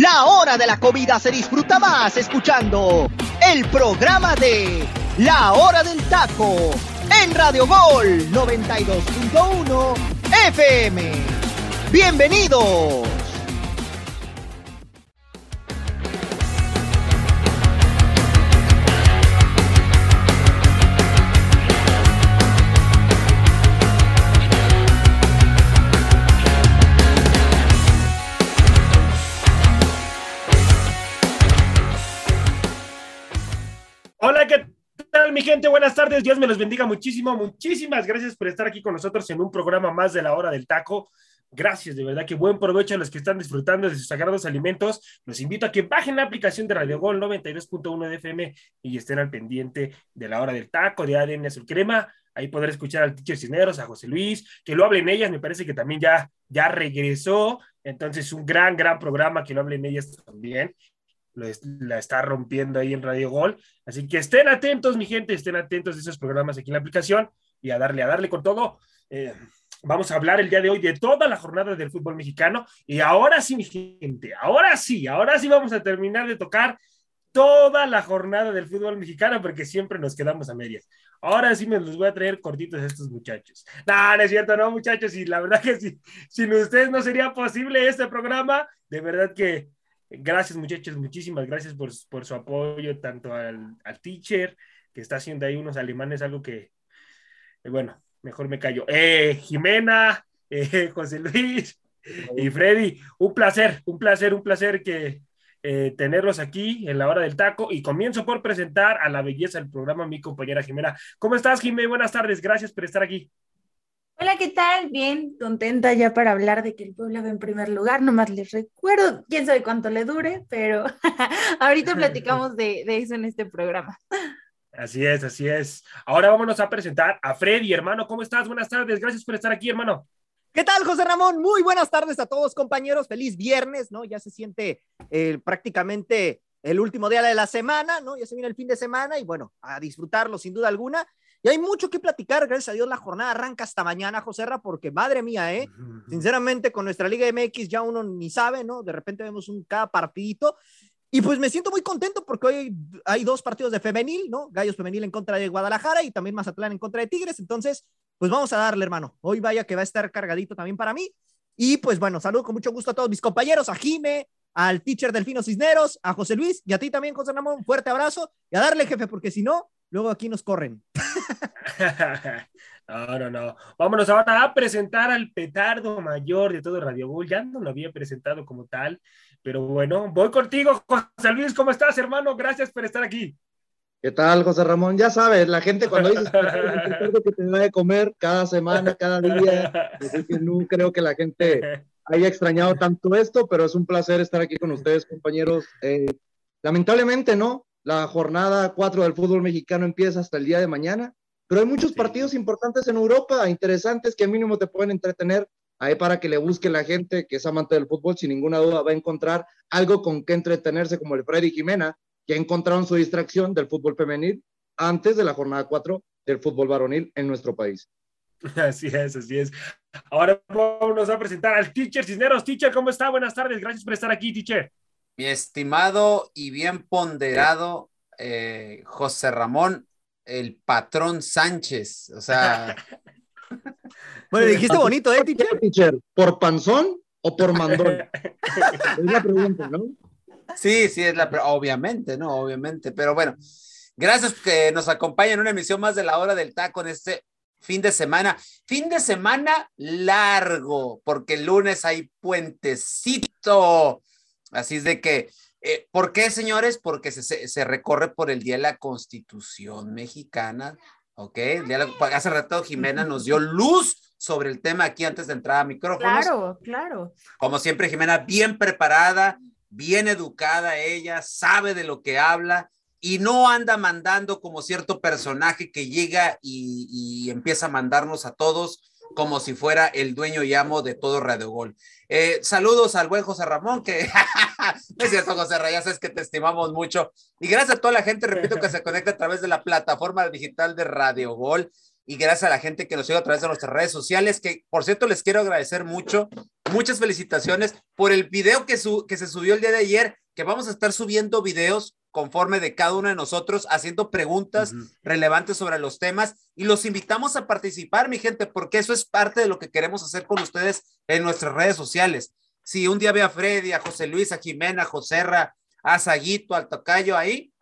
La hora de la comida se disfruta más escuchando el programa de La hora del taco en Radio Gol 92.1 FM. Bienvenidos. Gente? Buenas tardes, Dios me los bendiga muchísimo, muchísimas gracias por estar aquí con nosotros en un programa más de la hora del taco. Gracias, de verdad que buen provecho a los que están disfrutando de sus sagrados alimentos. Los invito a que bajen la aplicación de Radio Gol 92.1 de FM y estén al pendiente de la hora del taco, de ADN Azul Crema. Ahí podrán escuchar al teacher Cineros, a José Luis, que lo hablen ellas, me parece que también ya, ya regresó. Entonces, un gran, gran programa que lo hablen ellas también la está rompiendo ahí en Radio Gol. Así que estén atentos, mi gente, estén atentos de esos programas aquí en la aplicación y a darle, a darle con todo. Eh, vamos a hablar el día de hoy de toda la jornada del fútbol mexicano. Y ahora sí, mi gente, ahora sí, ahora sí vamos a terminar de tocar toda la jornada del fútbol mexicano porque siempre nos quedamos a medias. Ahora sí me los voy a traer cortitos a estos muchachos. No, no es cierto, no, muchachos. Y la verdad que sí, sin ustedes no sería posible este programa. De verdad que Gracias muchachos, muchísimas gracias por, por su apoyo, tanto al, al, teacher, que está haciendo ahí unos alemanes, algo que, eh, bueno, mejor me callo. Eh, Jimena, eh, José Luis y Freddy, un placer, un placer, un placer que eh, tenerlos aquí en la hora del taco y comienzo por presentar a la belleza del programa mi compañera Jimena. ¿Cómo estás, Jimena? Buenas tardes, gracias por estar aquí. Hola, ¿qué tal? Bien, contenta ya para hablar de que el pueblo va en primer lugar. Nomás les recuerdo, quién sabe cuánto le dure, pero ahorita platicamos de, eso en este programa. Así es, así es. Ahora vámonos a presentar a Freddy, hermano. ¿Cómo estás? Buenas tardes. Gracias por estar aquí, hermano. ¿Qué tal, José Ramón? Muy buenas tardes a todos, compañeros. Feliz viernes, ¿no? Ya se siente eh, prácticamente el último día de la semana, ¿no? Ya se viene el fin de semana y bueno, a disfrutarlo sin duda alguna. Y hay mucho que platicar, gracias a Dios la jornada arranca hasta mañana, Joserra, porque madre mía, ¿eh? Sinceramente, con nuestra Liga MX ya uno ni sabe, ¿no? De repente vemos un cada partidito. Y pues me siento muy contento porque hoy hay dos partidos de femenil, ¿no? Gallos femenil en contra de Guadalajara y también Mazatlán en contra de Tigres. Entonces, pues vamos a darle, hermano. Hoy vaya que va a estar cargadito también para mí. Y pues bueno, saludo con mucho gusto a todos mis compañeros, a Jime, al teacher Delfino Cisneros, a José Luis y a ti también, José Ramón. Un fuerte abrazo y a darle, jefe, porque si no, luego aquí nos corren. no, no, no. Vámonos ahora a presentar al petardo mayor de todo Radio Bull. Ya no lo había presentado como tal, pero bueno, voy contigo, José Luis. ¿Cómo estás, hermano? Gracias por estar aquí. ¿Qué tal, José Ramón? Ya sabes, la gente cuando dices que te va a comer cada semana, cada día, que no creo que la gente haya extrañado tanto esto, pero es un placer estar aquí con ustedes, compañeros. Eh, lamentablemente, ¿no? La jornada 4 del fútbol mexicano empieza hasta el día de mañana, pero hay muchos partidos importantes en Europa, interesantes, que mínimo te pueden entretener. Ahí para que le busque la gente que es amante del fútbol, sin ninguna duda va a encontrar algo con que entretenerse, como el Freddy Jimena, que encontraron su distracción del fútbol femenil antes de la jornada 4 del fútbol varonil en nuestro país. Así es, así es. Ahora vamos a presentar al teacher Cisneros. Teacher, ¿cómo está? Buenas tardes. Gracias por estar aquí, teacher. Mi estimado y bien ponderado eh, José Ramón, el patrón Sánchez. O sea. bueno, dijiste bonito, ¿eh, teacher? ¿Por panzón o por mandón? es la pregunta, ¿no? Sí, sí, es la obviamente, ¿no? Obviamente. Pero bueno, gracias que nos acompañen en una emisión más de la hora del taco en este fin de semana. Fin de semana largo, porque el lunes hay puentecito. Así es de que, eh, ¿por qué, señores? Porque se, recorre por el Día de la Constitución Mexicana, ¿ok? hace rato Jimena nos dio luz sobre el tema aquí antes de entrar a micrófonos. Claro, claro. Como siempre, Jimena, bien preparada, bien educada ella, sabe de lo que habla y no anda mandando como cierto personaje que llega y empieza a mandarnos a todos como si fuera el dueño y amo de todo Radio Gol. Eh, saludos al buen José Ramón, que es cierto, José Ramón, ya sabes que te estimamos mucho. Y gracias a toda la gente, repito, que se conecta a través de la plataforma digital de Radio Gol. y gracias a la gente que nos sigue a través de nuestras redes sociales, que por cierto les quiero agradecer mucho. Muchas felicitaciones por el video que, que se subió el día de ayer, que vamos a estar subiendo videos conforme de cada uno de nosotros, haciendo preguntas relevantes sobre los temas y los invitamos a participar, mi gente, porque eso es parte de lo que queremos hacer con ustedes en nuestras redes sociales. Si un día ve a Freddy, a José Luis, a Jimena, a Joserra, a Saguito, al Tocayo ahí,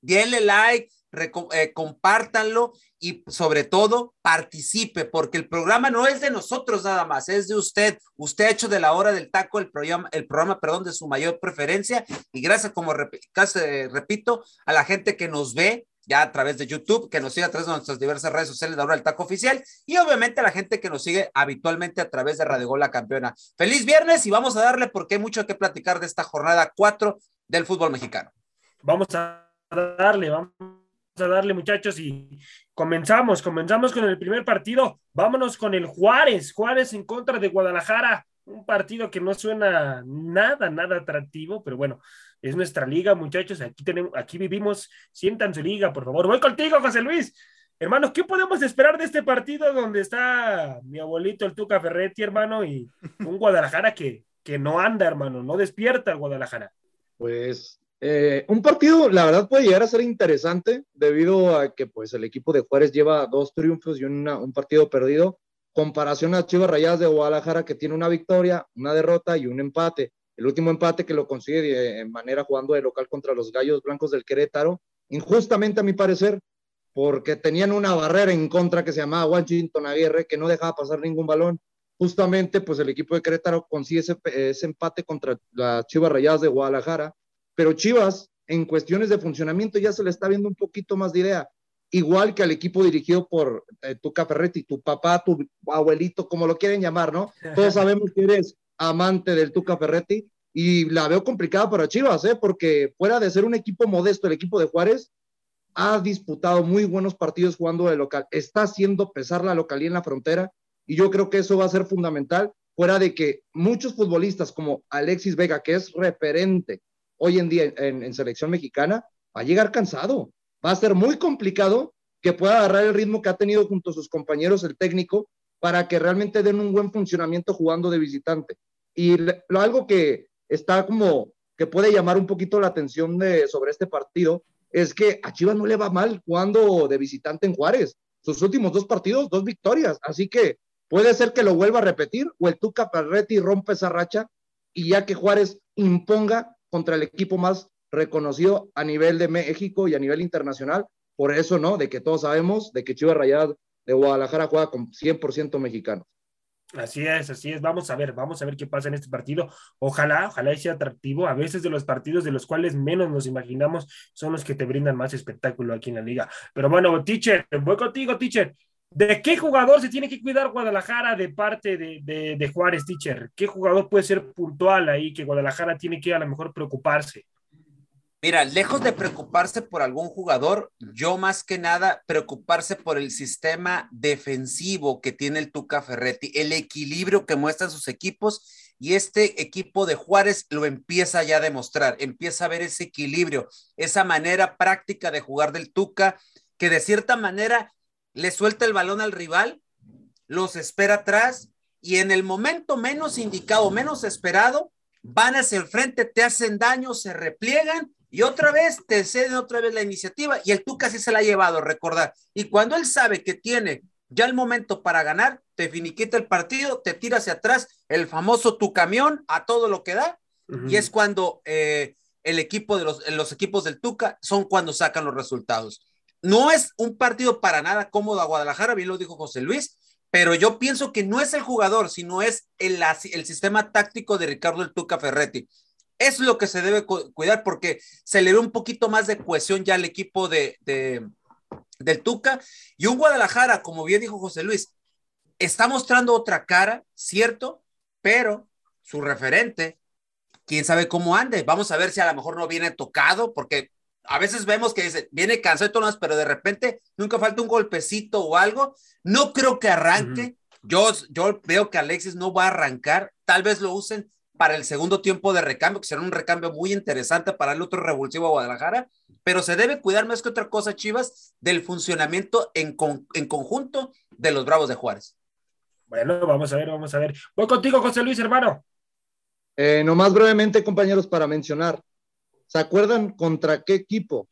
denle like, eh, compártanlo y sobre todo participe, porque el programa no es de nosotros nada más, es de usted. Usted ha hecho de la hora del taco el programa, el programa, perdón, de su mayor preferencia y gracias, como repito, a la gente que nos ve ya a través de YouTube, que nos sigue a través de nuestras diversas redes sociales de Hora del Taco Oficial y obviamente a la gente que nos sigue habitualmente a través de Radio Gol La Campeona. Feliz viernes y vamos a darle porque hay mucho que platicar de esta jornada 4 del fútbol mexicano. Vamos a darle, vamos a darle muchachos y comenzamos, comenzamos con el primer partido. Vámonos con el Juárez, Juárez en contra de Guadalajara. Un partido que no suena nada, nada atractivo, pero bueno, es nuestra liga, muchachos. Aquí tenemos, aquí vivimos. Sientan su liga, por favor. Voy contigo, José Luis. Hermano, ¿qué podemos esperar de este partido donde está mi abuelito, el Tuca Ferretti, hermano, y un Guadalajara que, que no anda, hermano, no despierta el Guadalajara? Pues eh, un partido, la verdad, puede llegar a ser interesante debido a que pues, el equipo de Juárez lleva dos triunfos y un partido perdido, comparación a Chivas Rayadas de Guadalajara que tiene una victoria, una derrota y un empate. El último empate que lo consigue de manera jugando de local contra los Gallos Blancos del Querétaro, injustamente a mi parecer, porque tenían una barrera en contra que se llamaba Washington Aguirre, que no dejaba pasar ningún balón. Justamente, pues el equipo de Querétaro consigue ese, ese empate contra las Chivas Rayadas de Guadalajara pero Chivas, en cuestiones de funcionamiento, ya se le está viendo un poquito más de idea. Igual que al equipo dirigido por eh, Tuca Ferretti, tu papá, tu abuelito, como lo quieren llamar, ¿no? Todos sabemos que eres amante del Tuca Ferretti y la veo complicada para Chivas, ¿eh? Porque fuera de ser un equipo modesto, el equipo de Juárez ha disputado muy buenos partidos jugando de local, está haciendo pesar la localidad en la frontera y yo creo que eso va a ser fundamental, fuera de que muchos futbolistas como Alexis Vega, que es referente hoy en día en, selección mexicana, va a llegar cansado. Va a ser muy complicado que pueda agarrar el ritmo que ha tenido junto a sus compañeros el técnico para que realmente den un buen funcionamiento jugando de visitante. Y lo, algo que está como que puede llamar un poquito la atención sobre este partido es que a Chivas no le va mal jugando de visitante en Juárez. Sus últimos dos partidos, dos victorias. Así que puede ser que lo vuelva a repetir o el Tuca Perretti rompe esa racha y ya que Juárez imponga contra el equipo más reconocido a nivel de México y a nivel internacional. Por eso, ¿no? De que todos sabemos de que Chivas Rayadas de Guadalajara juega con 100% mexicanos. Así es, así es. Vamos a ver, vamos a ver qué pasa en este partido. Ojalá, ojalá sea atractivo. A veces de los partidos de los cuales menos nos imaginamos son los que te brindan más espectáculo aquí en la liga. Pero bueno, teacher, voy contigo, teacher. ¿De qué jugador se tiene que cuidar Guadalajara de parte de, Juárez, teacher? ¿Qué jugador puede ser puntual ahí que Guadalajara tiene que a lo mejor preocuparse? Mira, lejos de preocuparse por algún jugador, yo más que nada preocuparse por el sistema defensivo que tiene el Tuca Ferretti, el equilibrio que muestran sus equipos y este equipo de Juárez lo empieza ya a demostrar, empieza a ver ese equilibrio, esa manera práctica de jugar del Tuca que de cierta manera le suelta el balón al rival, los espera atrás y en el momento menos indicado, menos esperado, van hacia el frente, te hacen daño, se repliegan y otra vez te ceden otra vez la iniciativa y el Tuca sí se la ha llevado, recordar. Y cuando él sabe que tiene ya el momento para ganar, te finiquita el partido, te tira hacia atrás, el famoso tu camión a todo lo que da, y es cuando eh, el equipo de los, los equipos del Tuca son cuando sacan los resultados. No es un partido para nada cómodo a Guadalajara, bien lo dijo José Luis, pero yo pienso que no es el jugador, sino es el, el sistema táctico de Ricardo el Tuca Ferretti. Es lo que se debe cuidar porque se le ve un poquito más de cohesión ya al equipo de, del Tuca y un Guadalajara, como bien dijo José Luis, está mostrando otra cara, cierto, pero su referente, quién sabe cómo ande. Vamos a ver si a lo mejor no viene tocado, porque a veces vemos que dice, viene cansado y todo más, pero de repente nunca falta un golpecito o algo. No creo que arranque. yo, yo veo que Alexis no va a arrancar. Tal vez lo usen para el segundo tiempo de recambio, que será un recambio muy interesante para el otro revulsivo a Guadalajara, pero se debe cuidar más que otra cosa, Chivas, del funcionamiento en, en conjunto de los Bravos de Juárez. Bueno, vamos a ver, vamos a ver. Voy contigo, José Luis, hermano. Eh, nomás brevemente, compañeros, para mencionar, ¿se acuerdan contra qué equipo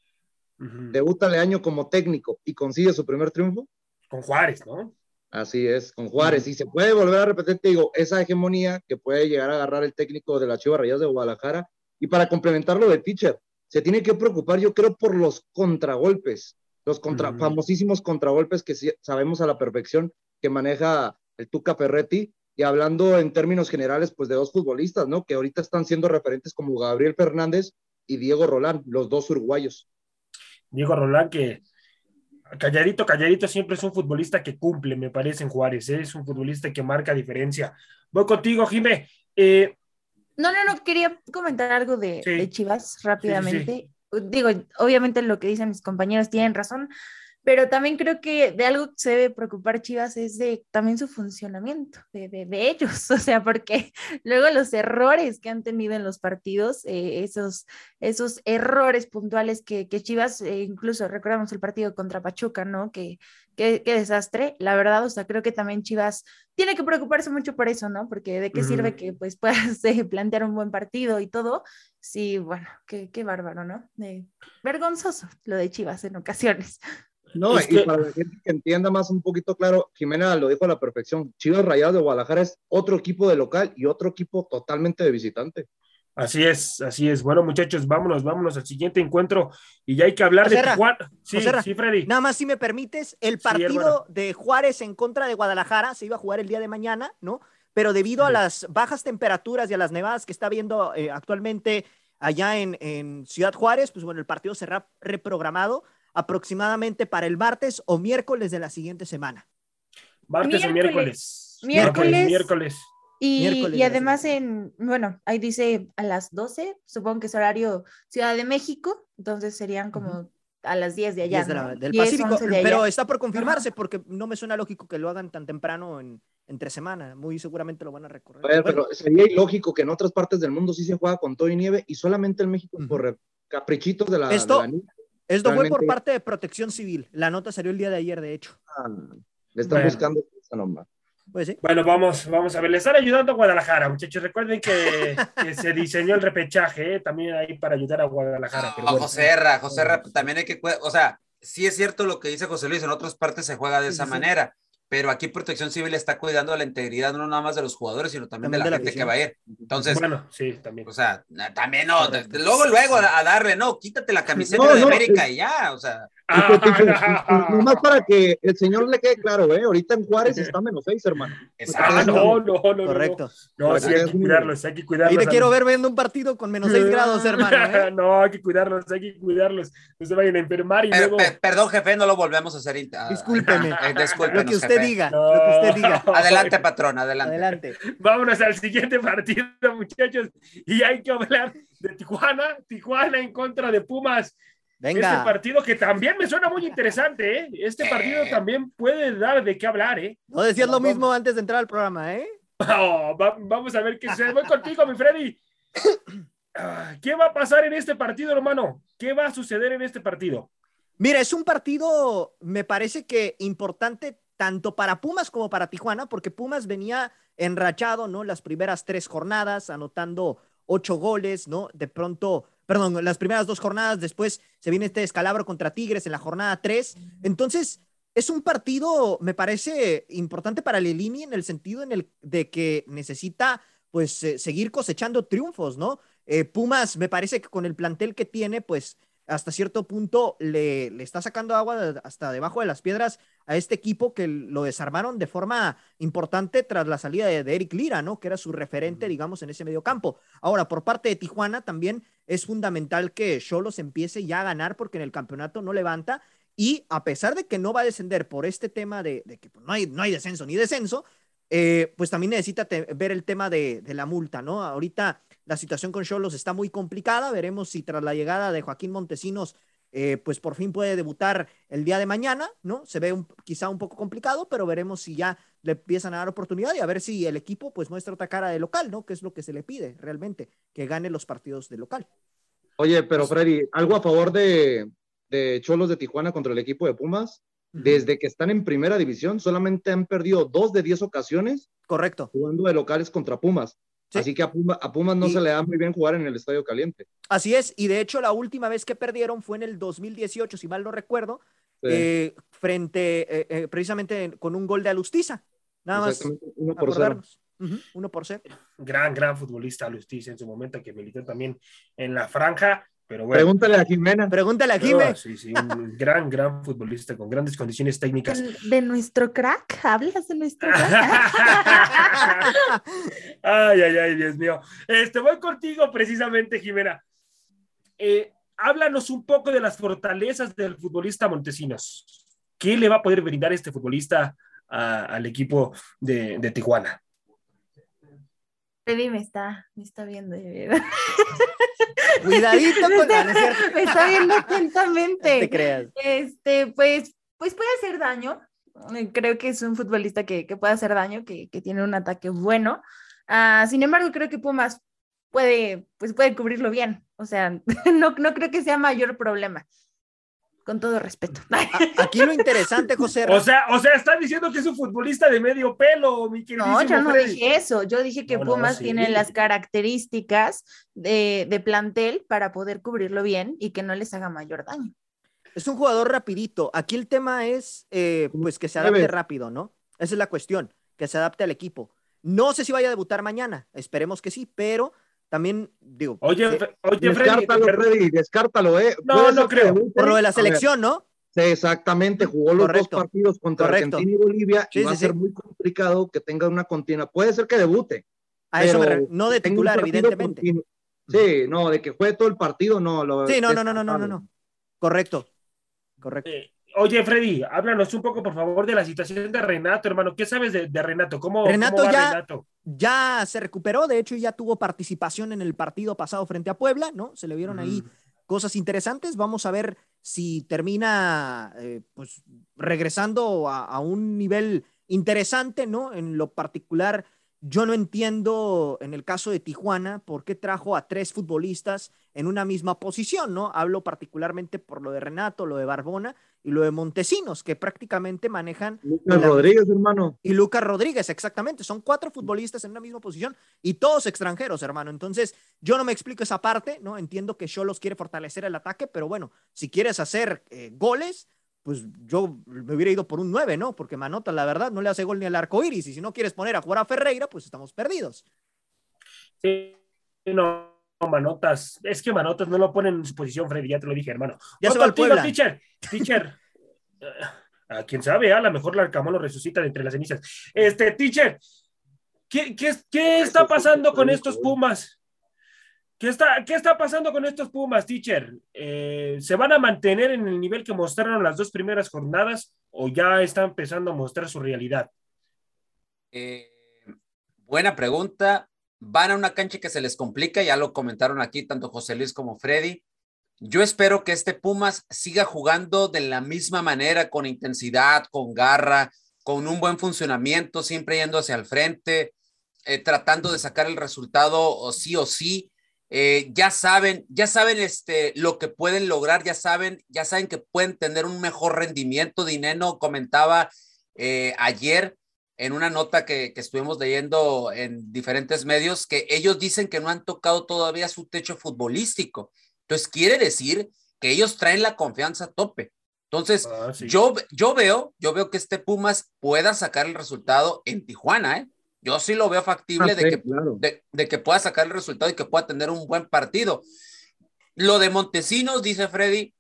debuta Leaño como técnico y consigue su primer triunfo? Con Juárez, ¿no? Así es, con Juárez. Y se puede volver a repetir, te digo, esa hegemonía que puede llegar a agarrar el técnico de la Chivas Rayas de Guadalajara. Y para complementarlo de pitcher, se tiene que preocupar, yo creo, por los contragolpes, los contra, famosísimos contragolpes que sabemos a la perfección que maneja el Tuca Ferretti. Y hablando en términos generales, pues de dos futbolistas, ¿no? Que ahorita están siendo referentes como Gabriel Fernández y Diego Rolán, los dos uruguayos. Diego Rolán, que calladito, calladito, siempre es un futbolista que cumple, me parece, en Juárez. ¿eh? Es un futbolista que marca diferencia. Voy contigo, Jimé. Eh, no, no, no, quería comentar algo de, Chivas rápidamente. Digo, obviamente lo que dicen mis compañeros tienen razón, pero también creo que de algo que se debe preocupar Chivas es de también su funcionamiento, de, de, ellos, o sea, porque luego los errores que han tenido en los partidos, eh, esos, esos errores puntuales que, que Chivas, eh, incluso recordamos el partido contra Pachuca, ¿no? Que, qué, desastre, la verdad, o sea, creo que también Chivas tiene que preocuparse mucho por eso, ¿no? Porque de qué sirve que pues puedas eh, plantear un buen partido y todo, sí, bueno, qué, qué bárbaro, ¿no? vergonzoso lo de Chivas en ocasiones. No, y para la gente que entienda más un poquito claro, Jimena lo dijo a la perfección. Chivas Rayados de Guadalajara es otro equipo de local y otro equipo totalmente de visitante. Así es, así es. Bueno, muchachos, vámonos, vámonos al siguiente encuentro y ya hay que hablar de Juárez. Sí, sí, Freddy. Nada más si me permites, el partido de Juárez en contra de Guadalajara se iba a jugar el día de mañana, ¿no? Pero debido a las bajas temperaturas y a las nevadas que está viendo eh, actualmente allá en, en Ciudad Juárez, pues bueno, el partido será reprogramado aproximadamente para el martes o miércoles de la siguiente semana. Martes o miércoles. Miércoles. Miércoles. Y, además en, bueno, ahí dice a las 12, supongo que es horario Ciudad de México, entonces serían como a las 10 de allá. del Pacífico, pero está por confirmarse porque no me suena lógico que lo hagan tan temprano en, entre semana, muy seguramente lo van a recorrer. pero sería ilógico que en otras partes del mundo sí se juega con todo y nieve y solamente en México por caprichitos de la, Esto, esto fue por parte de Protección Civil. La nota salió el día de ayer, de hecho. Ah, le están buscando esa nomás. Pues sí. Bueno, vamos, vamos a ver. Le están ayudando a Guadalajara, muchachos. Recuerden que, se diseñó el repechaje ¿eh? también ahí para ayudar a Guadalajara. Pero José Herra, José Herra, también hay que, o sea, sí es cierto lo que dice José Luis, en otras partes se juega de esa manera pero aquí Protección Civil está cuidando la integridad no nada más de los jugadores, sino también, de la, gente que va a ir. Entonces, bueno, sí, también. O sea, también no, luego, luego a darle, no, quítate la camiseta de América y ya, o sea. Nomás para que el señor le quede claro, ¿eh? Ahorita en Juárez está menos seis, hermano. Exacto. No, no, no. Correcto. No, sí, hay que cuidarlos, hay que cuidarlos. Y te quiero ver viendo un partido con menos seis grados, hermano. ¿eh? no, hay que cuidarlos, hay que cuidarlos. No se vayan a enfermar y luego. perdón, jefe, no lo volvemos a hacer. Discúlpeme. Eh, lo que usted diga, lo que usted diga. Adelante, patrón, adelante. Adelante. Vámonos al siguiente partido, muchachos. Y hay que hablar de Tijuana. Tijuana en contra de Pumas. Venga. Este partido que también me suena muy interesante, ¿eh? Este partido también puede dar de qué hablar, ¿eh? No decías lo mismo antes de entrar al programa, ¿eh? Oh, vamos a ver qué sucede. Voy contigo, mi Freddy. Ah, ¿Qué va a pasar en este partido, hermano? ¿Qué va a suceder en este partido? Mira, es un partido, me parece que importante tanto para Pumas como para Tijuana, porque Pumas venía enrachado, ¿no? Las primeras tres jornadas, anotando ocho goles, ¿no? De pronto perdón, las primeras dos jornadas, después se viene este descalabro contra Tigres en la jornada 3. Entonces, es un partido, me parece importante para Lelini en el sentido en el de que necesita pues eh, seguir cosechando triunfos, ¿no? Eh, Pumas, me parece que con el plantel que tiene, pues hasta cierto punto le, le, está sacando agua hasta debajo de las piedras a este equipo que lo desarmaron de forma importante tras la salida de, de Eric Lira, ¿no? Que era su referente, digamos, en ese medio campo. Ahora, por parte de Tijuana también es fundamental que Cholos empiece ya a ganar porque en el campeonato no levanta y a pesar de que no va a descender por este tema de, que pues, no, hay, no hay descenso ni descenso, eh, pues también necesita ver el tema de, la multa, ¿no? Ahorita la situación con Cholos está muy complicada, veremos si tras la llegada de Joaquín Montesinos, eh, pues por fin puede debutar el día de mañana, ¿no? Se ve quizá un poco complicado, pero veremos si ya le empiezan a dar oportunidad y a ver si el equipo pues muestra otra cara de local, ¿no? Que es lo que se le pide realmente, que gane los partidos de local. Oye, pero Freddy, algo a favor de, de Cholos de Tijuana contra el equipo de Pumas. Desde que están en primera división, solamente han perdido dos de diez ocasiones. Correcto. Jugando de locales contra Pumas. Así que a, Pumas no se le da muy bien jugar en el Estadio Caliente. Así es, y de hecho la última vez que perdieron fue en el 2018, si mal no recuerdo, eh, frente eh, eh, precisamente con un gol de Alustiza. Nada más. Uno por cero. uno por cero. Gran, gran futbolista Alustiza en su momento, que militó también en la franja. Pero bueno. Pregúntale a Jimena. Pregúntale a Jimena. sí, sí, un gran, gran futbolista con grandes condiciones técnicas. ¿De, nuestro crack? ¿Hablas de nuestro crack? ay, ay, ay, Dios mío. Este, voy contigo precisamente, Jimena. Eh, háblanos un poco de las fortalezas del futbolista Montesinos. ¿Qué le va a poder brindar este futbolista al equipo de, de Tijuana? Freddy me está, me está viendo. Cuidadito con Me está viendo atentamente. No te creas. Este, pues, pues puede hacer daño. Creo que es un futbolista que, que puede hacer daño, que, que, tiene un ataque bueno. Uh, sin embargo, creo que Pumas puede, pues puede cubrirlo bien. O sea, no, no creo que sea mayor problema con todo respeto. Aquí lo interesante, José. O sea, o sea, están diciendo que es un futbolista de medio pelo, mi querido. No, yo no dije eso. Yo dije que Pumas tiene las características de, de, plantel para poder cubrirlo bien y que no les haga mayor daño. Es un jugador rapidito. Aquí el tema es, eh, pues, que se adapte rápido, ¿no? Esa es la cuestión, que se adapte al equipo. No sé si vaya a debutar mañana, esperemos que sí, pero también digo. Oye, eh, oye, descártalo, Freddy, descártalo, ¿eh? No, no creo. Por lo de la selección, ¿no? Sí, exactamente, jugó los dos partidos contra Argentina y Bolivia y va a ser muy complicado que tenga una continua. Puede ser que debute. A eso me no de titular, evidentemente. Sí, no, de que juegue todo el partido, no. Lo sí, no, no, no, no, no, no, Correcto, correcto. Eh, oye, Freddy, háblanos un poco, por favor, de la situación de Renato, hermano. ¿Qué sabes de, Renato? ¿Cómo, Renato cómo va ya, Renato? ya se recuperó, de hecho ya tuvo participación en el partido pasado frente a Puebla, ¿no? Se le vieron ahí cosas interesantes. Vamos a ver si termina eh, pues regresando a, a, un nivel interesante, ¿no? En lo particular, yo no entiendo en el caso de Tijuana por qué trajo a tres futbolistas en una misma posición, ¿no? Hablo particularmente por lo de Renato, lo de Barbona y lo de Montesinos, que prácticamente manejan. Lucas Rodríguez, hermano. Y Lucas Rodríguez, exactamente. Son cuatro futbolistas en una misma posición y todos extranjeros, hermano. Entonces, yo no me explico esa parte, ¿no? Entiendo que Cholos quiere fortalecer el ataque, pero bueno, si quieres hacer eh, goles, pues yo me hubiera ido por un 9, ¿no? Porque Manota, la verdad, no le hace gol ni al arco iris. Y si no quieres poner a jugar a Ferreira, pues estamos perdidos. Sí, no, Manotas. Es que Manotas no lo ponen en su posición, Freddy, ya te lo dije, hermano. Ya se va al Puebla. teacher. Teacher. a quien sabe, a lo mejor la Arcamón lo resucita de entre las cenizas. Este, teacher, ¿qué, qué, qué está pasando con estos Pumas? ¿Qué está, ¿Qué está pasando con estos Pumas, teacher? Eh, ¿Se van a mantener en el nivel que mostraron las dos primeras jornadas o ya está empezando a mostrar su realidad? Eh, buena pregunta. Van a una cancha que se les complica, ya lo comentaron aquí tanto José Luis como Freddy. Yo espero que este Pumas siga jugando de la misma manera, con intensidad, con garra, con un buen funcionamiento, siempre yendo hacia el frente, eh, tratando de sacar el resultado sí o sí eh, ya saben, ya saben este, lo que pueden lograr, ya saben, ya saben que pueden tener un mejor rendimiento. Dineno comentaba eh, ayer en una nota que, que, estuvimos leyendo en diferentes medios que ellos dicen que no han tocado todavía su techo futbolístico. Entonces quiere decir que ellos traen la confianza a tope. Entonces, ah, yo, yo veo, yo veo que este Pumas pueda sacar el resultado en Tijuana, ¿eh? Yo sí lo veo factible ah, de, que, de, que pueda sacar el resultado y que pueda tener un buen partido. Lo de Montesinos, dice Freddy,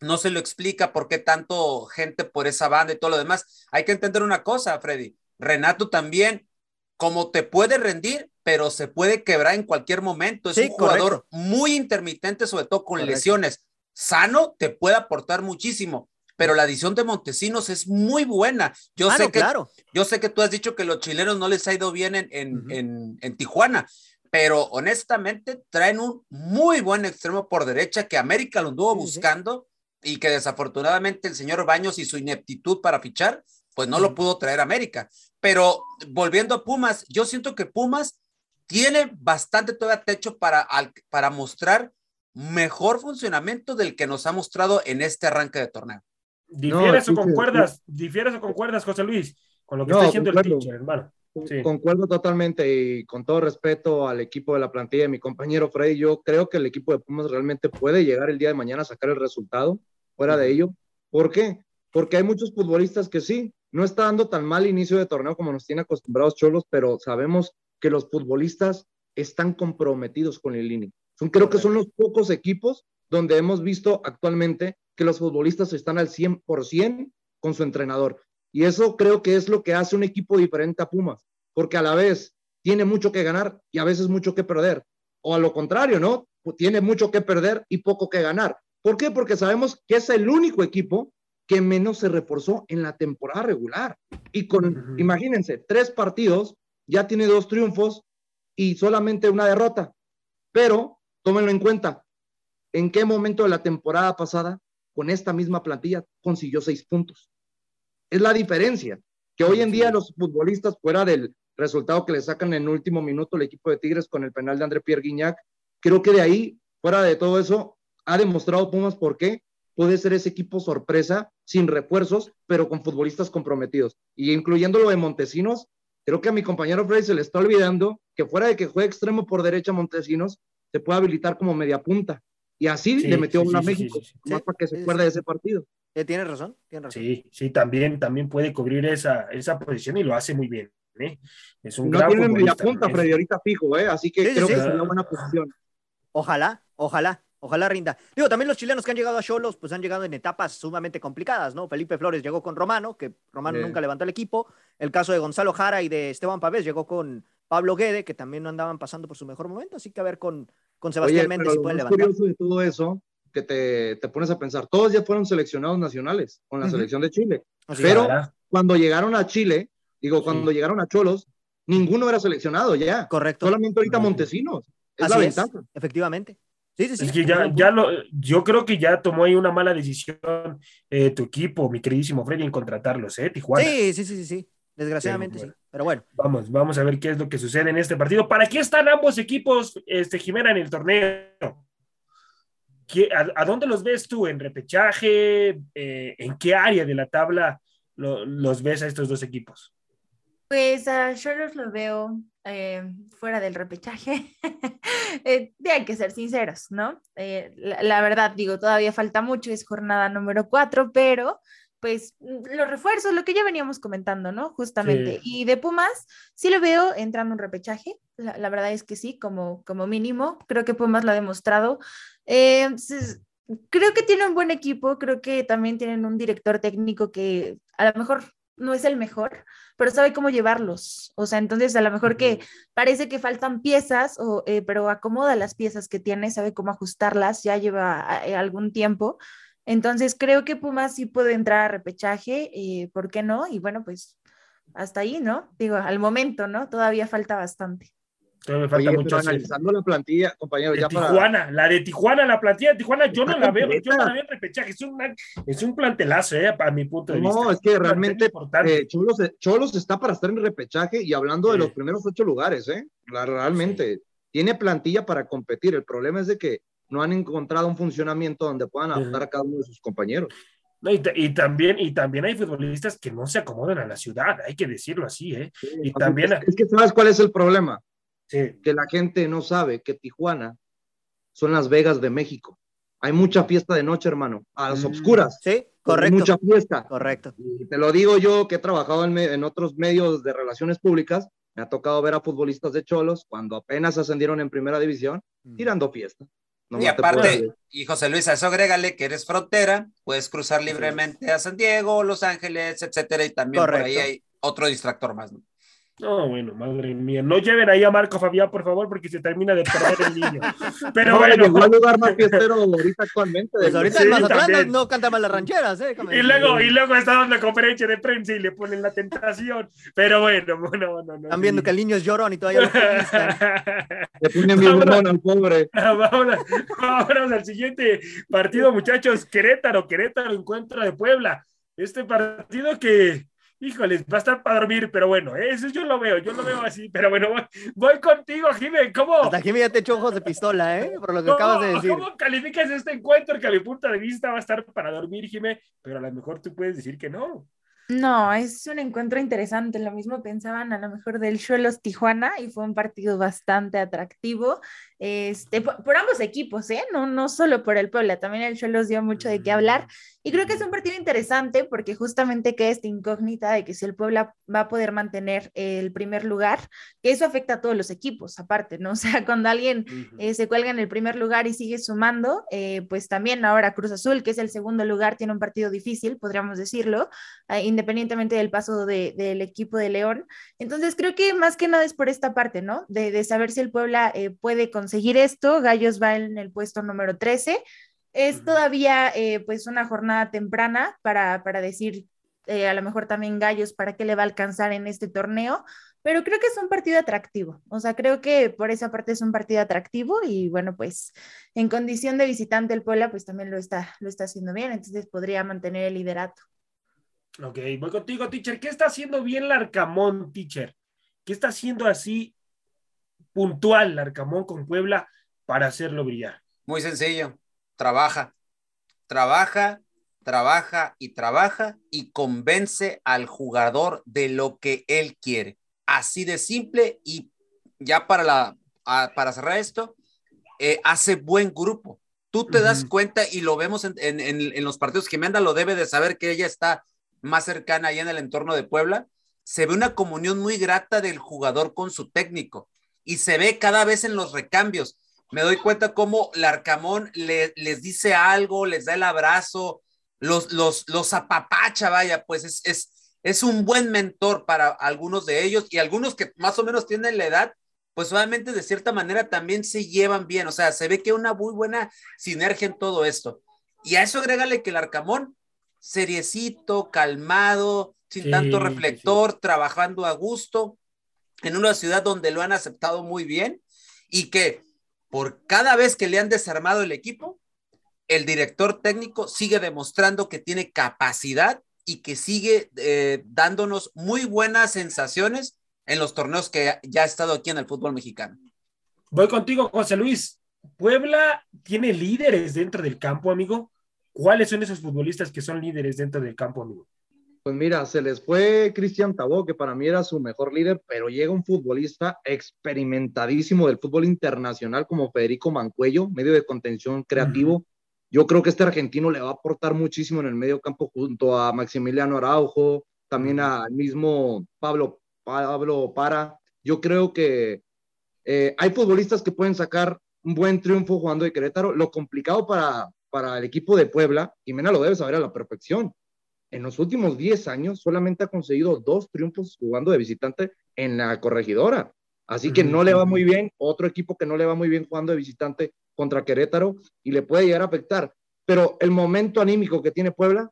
no se lo explica por qué tanto gente por esa banda y todo lo demás. Hay que entender una cosa, Freddy. Renato también, como te puede rendir, pero se puede quebrar en cualquier momento. Es un jugador muy intermitente, sobre todo con lesiones. Sano, te puede aportar muchísimo pero la edición de Montesinos es muy buena. Yo, sé que, claro. yo sé que tú has dicho que los chilenos no les ha ido bien en, en, en, Tijuana, pero honestamente traen un muy buen extremo por derecha que América lo anduvo buscando y que desafortunadamente el señor Baños y su ineptitud para fichar pues no lo pudo traer América. Pero volviendo a Pumas, yo siento que Pumas tiene bastante todavía techo para, para mostrar mejor funcionamiento del que nos ha mostrado en este arranque de torneo. ¿Difieres o concuerdas? ¿Difieres o concuerdas, José Luis, con lo que está diciendo el teacher, hermano? Concuerdo totalmente y con todo respeto al equipo de la plantilla de mi compañero Freddy, yo creo que el equipo de Pumas realmente puede llegar el día de mañana a sacar el resultado fuera de ello. ¿Por qué? Porque hay muchos futbolistas que sí, no está dando tan mal inicio de torneo como nos tiene acostumbrados Cholos, pero sabemos que los futbolistas están comprometidos con el línea. Creo que son los pocos equipos donde hemos visto actualmente que los futbolistas están al 100% con su entrenador. Y eso creo que es lo que hace un equipo diferente a Pumas, porque a la vez tiene mucho que ganar y a veces mucho que perder. O a lo contrario, ¿no? Tiene mucho que perder y poco que ganar. ¿Por qué? Porque sabemos que es el único equipo que menos se reforzó en la temporada regular. Y con, imagínense, tres partidos, ya tiene dos triunfos y solamente una derrota. Pero, tómenlo en cuenta, ¿en qué momento de la temporada pasada, con esta misma plantilla, consiguió seis puntos? Es la diferencia, que hoy en día los futbolistas, fuera del resultado que le sacan en el último minuto el equipo de Tigres con el penal de André Pierre Guignac, creo que de ahí, fuera de todo eso, ha demostrado Pumas por qué puede ser ese equipo sorpresa, sin refuerzos, pero con futbolistas comprometidos. Y incluyendo lo de Montesinos, creo que a mi compañero Freddy se le está olvidando que fuera de que juegue extremo por derecha Montesinos, se puede habilitar como media punta. Y así le metió una a México, más para que se acuerde de ese partido. Eh, tiene razón, tiene razón. Sí, sí, también, también puede cubrir esa, esa posición y lo hace muy bien. ¿eh? Es un no tiene media punta, Freddy, ahorita fijo, ¿eh? así que creo que es una buena posición. Ojalá, ojalá. Ojalá rinda. Digo, también los chilenos que han llegado a Cholos, pues han llegado en etapas sumamente complicadas, ¿no? Felipe Flores llegó con Romano, que Romano nunca levantó el equipo. El caso de Gonzalo Jara y de Esteban Pavés llegó con Pablo Guede, que también no andaban pasando por su mejor momento. Así que a ver con, con Sebastián Méndez si pueden levantar. curioso de todo eso, que te, te, pones a pensar, todos ya fueron seleccionados nacionales con la selección de Chile. pero cuando llegaron a Chile, digo, cuando llegaron a Cholos, ninguno era seleccionado ya. Correcto. Solamente ahorita Montesinos. Es la ventaja. efectivamente. Es que ya, ya lo, yo creo que ya tomó ahí una mala decisión eh, tu equipo, mi queridísimo Freddy, en contratarlos, ¿eh? Tijuana. Sí, sí, sí, sí. Desgraciadamente sí. Pero bueno. Vamos, vamos a ver qué es lo que sucede en este partido. ¿Para qué están ambos equipos, este, Jimena, en el torneo? A, dónde los ves tú? ¿En repechaje? Eh, ¿En qué área de la tabla los ves a estos dos equipos? Pues a Cholos lo veo eh, fuera del repechaje. eh, hay que ser sinceros, ¿no? Eh, la, verdad, digo, todavía falta mucho, es jornada número cuatro, pero pues los refuerzos, lo que ya veníamos comentando, ¿no? Justamente. Y de Pumas, sí lo veo entrando en repechaje, la, verdad es que sí, como, como mínimo, creo que Pumas lo ha demostrado. Eh, creo que tiene un buen equipo, creo que también tienen un director técnico que a lo mejor no es el mejor, pero sabe cómo llevarlos. O sea, entonces a lo mejor que parece que faltan piezas, o, eh, pero acomoda las piezas que tiene, sabe cómo ajustarlas, ya lleva eh, algún tiempo. Entonces creo que Pumas sí puede entrar a repechaje, eh, ¿por qué no? Y bueno, pues hasta ahí, ¿no? Digo, al momento, ¿no? Todavía falta bastante me falta mucho analizando la plantilla, compañero, ya Tijuana, la de Tijuana, la plantilla de Tijuana, yo no la veo, yo no la veo en repechaje, es, es un plantelazo, eh, para mi punto de vista. No, es que realmente eh, Cholos, Cholos, está para estar en repechaje y hablando de los primeros ocho lugares, ¿eh? realmente tiene plantilla para competir. El problema es de que no han encontrado un funcionamiento donde puedan adaptar a cada uno de sus compañeros. y, también, y también hay futbolistas que no se acomodan a la ciudad, hay que decirlo así, ¿eh? y también... es que sabes cuál es el problema que la gente no sabe que Tijuana son las Vegas de México. Hay mucha fiesta de noche, hermano, a las. Mm, sí, correcto. mucha fiesta. Correcto. Y te lo digo yo que he trabajado en, otros medios de relaciones públicas, me ha tocado ver a futbolistas de Cholos cuando apenas ascendieron en primera división, mm. tirando fiesta. Y aparte, y José Luis, a eso agrégale que eres frontera, puedes cruzar libremente a San Diego, Los Ángeles, etcétera, y también por ahí hay otro distractor más. ¿no? No, bueno, madre mía. No lleven ahí a Marco Fabián, por favor, porque se termina de perder el niño. Pero bueno. Llegó al lugar más fiestero ahorita actualmente. Pues ahorita en Mazatlán no, canta más las rancheras, ¿eh? Y luego, y luego está dando conferencia de prensa y le ponen la tentación. Pero bueno, bueno, bueno. Están viendo que el niño es llorón y todavía lo Le ponen mi al pobre. Vámonos, vámonos al siguiente partido, muchachos. Querétaro, Querétaro, encuentro de Puebla. Este partido que híjoles, va a estar para dormir, pero bueno, eso yo lo veo, yo lo veo así, pero bueno, voy, contigo, Jimé, ¿cómo? Hasta Jimé ya te echó ojos de pistola, ¿eh? Por lo que acabas de decir. ¿Cómo calificas este encuentro que a mi punto de vista va a estar para dormir, Jimé? Pero a lo mejor tú puedes decir que no. No, es un encuentro interesante. Lo mismo pensaban a lo mejor del Chuelos Tijuana y fue un partido bastante atractivo. Este, por, ambos equipos, ¿eh? No, no solo por el Puebla, también el Chuelos dio mucho de qué hablar. Y creo que es un partido interesante porque justamente queda esta incógnita de que si el Puebla va a poder mantener el primer lugar, que eso afecta a todos los equipos, aparte, ¿no? O sea, cuando alguien eh, se cuelga en el primer lugar y sigue sumando, eh, pues también ahora Cruz Azul, que es el segundo lugar, tiene un partido difícil, podríamos decirlo, eh, independientemente del paso del equipo de León. Entonces, creo que más que nada es por esta parte, ¿no? De, de saber si el Puebla puede conseguir esto. Gallos va en el puesto número 13 es todavía eh, pues una jornada temprana para, para decir eh, a lo mejor también Gallos para qué le va a alcanzar en este torneo, pero creo que es un partido atractivo. O sea, creo que por esa parte es un partido atractivo y bueno, pues en condición de visitante el Puebla pues también lo está, lo está haciendo bien, entonces podría mantener el liderato. Ok, voy contigo, teacher. ¿Qué está haciendo bien Larcamón, teacher? ¿Qué está haciendo así puntual Larcamón con Puebla para hacerlo brillar? Muy sencillo trabaja, trabaja, trabaja y trabaja y convence al jugador de lo que él quiere. Así de simple y ya para, la, para cerrar esto, eh, hace buen grupo. Tú te das cuenta y lo vemos en, en, los partidos. Jimena lo debe de saber que ella está más cercana ahí en el entorno de Puebla. Se ve una comunión muy grata del jugador con su técnico y se ve cada vez en los recambios me doy cuenta cómo Larcamón le, les dice algo, les da el abrazo, los, los, los apapacha, vaya, pues es, es, es un buen mentor para algunos de ellos y algunos que más o menos tienen la edad, pues obviamente de cierta manera también se llevan bien, o sea, se ve que hay una muy buena sinergia en todo esto. Y a eso agrégale que el Arcamón, seriecito, calmado, sin tanto reflector, trabajando a gusto, en una ciudad donde lo han aceptado muy bien y que por cada vez que le han desarmado el equipo, el director técnico sigue demostrando que tiene capacidad y que sigue eh, dándonos muy buenas sensaciones en los torneos que ya ha estado aquí en el fútbol mexicano. Voy contigo, José Luis. Puebla tiene líderes dentro del campo, amigo. ¿Cuáles son esos futbolistas que son líderes dentro del campo, amigo? Pues mira, se les fue Cristian Tabó, que para mí era su mejor líder, pero llega un futbolista experimentadísimo del fútbol internacional como Federico Mancuello, medio de contención creativo. Yo creo que este argentino le va a aportar muchísimo en el medio campo junto a Maximiliano Araujo, también al mismo Pablo, Pablo Para. Yo creo que eh, hay futbolistas que pueden sacar un buen triunfo jugando de Querétaro. Lo complicado para, para el equipo de Puebla, Jimena lo debe saber a la perfección, en los últimos 10 años solamente ha conseguido dos triunfos jugando de visitante en la corregidora. Así que no le va muy bien, otro equipo que no le va muy bien jugando de visitante contra Querétaro y le puede llegar a afectar. Pero el momento anímico que tiene Puebla,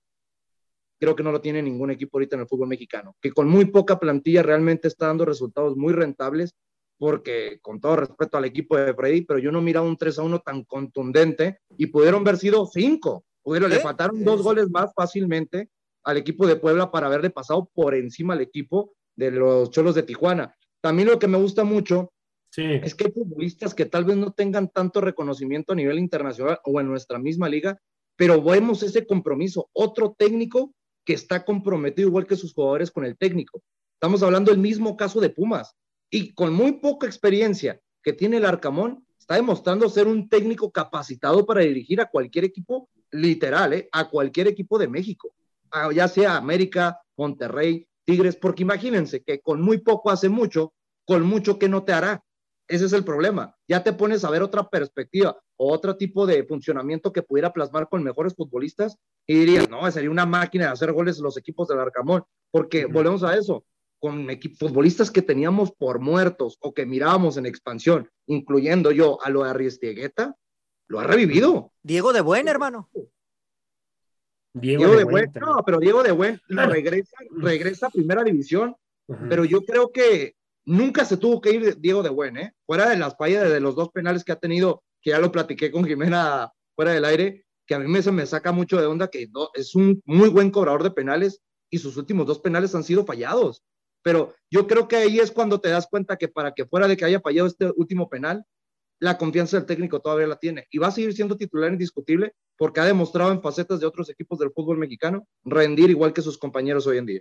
creo que no lo tiene ningún equipo ahorita en el fútbol mexicano, que con muy poca plantilla realmente está dando resultados muy rentables, porque con todo respeto al equipo de Freddy, pero yo no miraba un 3 a 1 tan contundente y pudieron haber sido 5, pudieron, le faltaron dos goles más fácilmente al equipo de Puebla para haberle pasado por encima al equipo de los Cholos de Tijuana. También lo que me gusta mucho es que hay futbolistas que tal vez no tengan tanto reconocimiento a nivel internacional o en nuestra misma liga, pero vemos ese compromiso. Otro técnico que está comprometido igual que sus jugadores con el técnico. Estamos hablando del mismo caso de Pumas y con muy poca experiencia que tiene el Arcamón, está demostrando ser un técnico capacitado para dirigir a cualquier equipo, literal, ¿eh? a cualquier equipo de México ya sea América, Monterrey, Tigres, porque imagínense que con muy poco hace mucho, con mucho que no te hará. Ese es el problema. Ya te pones a ver otra perspectiva o otro tipo de funcionamiento que pudiera plasmar con mejores futbolistas y dirías, no, sería una máquina de hacer goles los equipos del Arcamón, porque volvemos a eso, con futbolistas que teníamos por muertos o que mirábamos en expansión, incluyendo yo a lo de Arriestiegueta, lo ha revivido. Diego de Buen, hermano. Diego, de, Buen, no, pero Diego de Buen regresa, regresa a primera división, pero yo creo que nunca se tuvo que ir Diego de Buen, ¿eh? Fuera de las fallas de los dos penales que ha tenido, que ya lo platiqué con Jimena fuera del aire, que a mí me, se me saca mucho de onda, que es un muy buen cobrador de penales, y sus últimos dos penales han sido fallados. Pero yo creo que ahí es cuando te das cuenta que para que fuera de que haya fallado este último penal, la confianza del técnico todavía la tiene y va a seguir siendo titular indiscutible porque ha demostrado en facetas de otros equipos del fútbol mexicano rendir igual que sus compañeros hoy en día.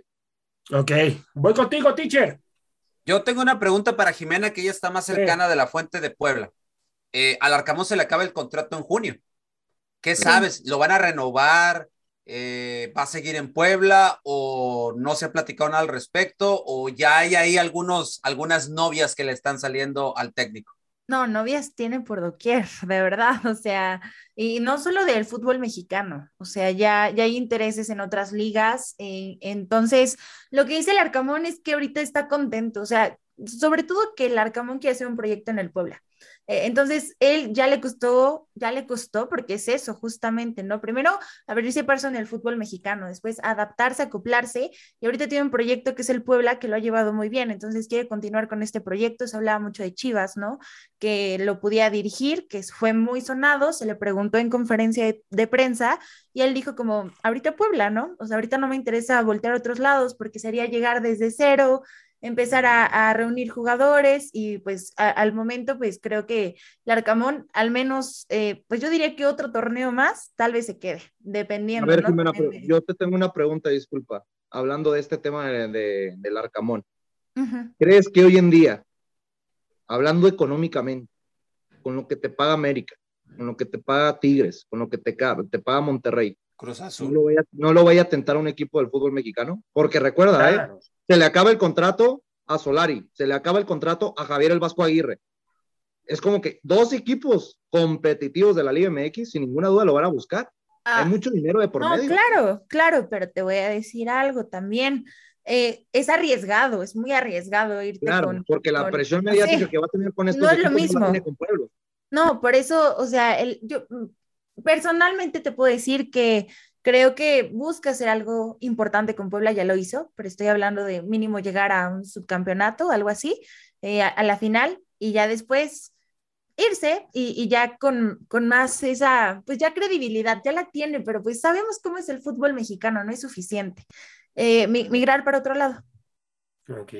Ok, voy contigo, teacher. Yo tengo una pregunta para Jimena, que ella está más cercana de la fuente de Puebla. Eh, al Arcamón se le acaba el contrato en junio. ¿Qué sabes? ¿Lo van a renovar? Eh, ¿Va a seguir en Puebla? ¿O no se ha platicado nada al respecto? ¿O ya hay ahí algunos, algunas novias que le están saliendo al técnico? No, novias tiene por doquier, de verdad, o sea, y no solo del fútbol mexicano, o sea, ya, ya hay intereses en otras ligas, eh, entonces, lo que dice el Arcamón es que ahorita está contento, o sea, sobre todo que el Arcamón quiere hacer un proyecto en el Puebla. Eh, entonces, él ya le costó, ya le costó, porque es eso, justamente, ¿no? Primero, abrirse paso en el fútbol mexicano, después adaptarse, acoplarse, y ahorita tiene un proyecto que es el Puebla, que lo ha llevado muy bien, entonces quiere continuar con este proyecto, se hablaba mucho de Chivas, ¿no? Que lo podía dirigir, que fue muy sonado, se le preguntó en conferencia de, de prensa, y él dijo como, ahorita Puebla, ¿no? O sea, ahorita no me interesa voltear a otros lados, porque sería llegar desde cero, empezar a, reunir jugadores y pues al momento pues creo que Larcamón al menos eh, pues yo diría que otro torneo más tal vez se quede, dependiendo. A ver, Jimena, yo te tengo una pregunta, disculpa, hablando de este tema de, del Arcamón. ¿Crees que hoy en día, hablando económicamente, con lo que te paga América, con lo que te paga Tigres, con lo que te, te paga Monterrey, Cruz Azul. No lo, vaya, a tentar un equipo del fútbol mexicano, porque recuerda, ¿eh? se le acaba el contrato a Solari, se le acaba el contrato a Javier el Vasco Aguirre. Es como que dos equipos competitivos de la Liga MX, sin ninguna duda lo van a buscar. Hay ah, mucho dinero de por no, Claro, claro, pero te voy a decir algo también. Eh, es arriesgado, es muy arriesgado irte claro, porque la presión mediática que va a tener con estos no es lo mismo. No, por eso, o sea, el, yo personalmente te puedo decir que Creo que busca hacer algo importante con Puebla, ya lo hizo, pero estoy hablando de mínimo llegar a un subcampeonato, algo así, eh, a, la final, y ya después irse y, ya con, con, más esa, pues ya credibilidad, ya la tiene, pero pues sabemos cómo es el fútbol mexicano, no es suficiente. Eh, migrar para otro lado. Ok,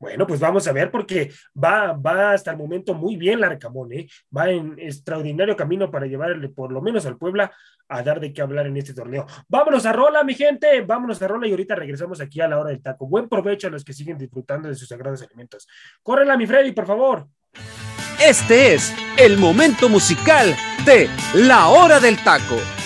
bueno, pues vamos a ver porque va, va hasta el momento muy bien Larcamón, ¿eh? va en extraordinario camino para llevarle por lo menos al Puebla a dar de qué hablar en este torneo. Vámonos a Rola, mi gente, vámonos a Rola y ahorita regresamos aquí a la hora del taco. Buen provecho a los que siguen disfrutando de sus sagrados alimentos. Córrela, mi Freddy, por favor. Este es el momento musical de La Hora del Taco.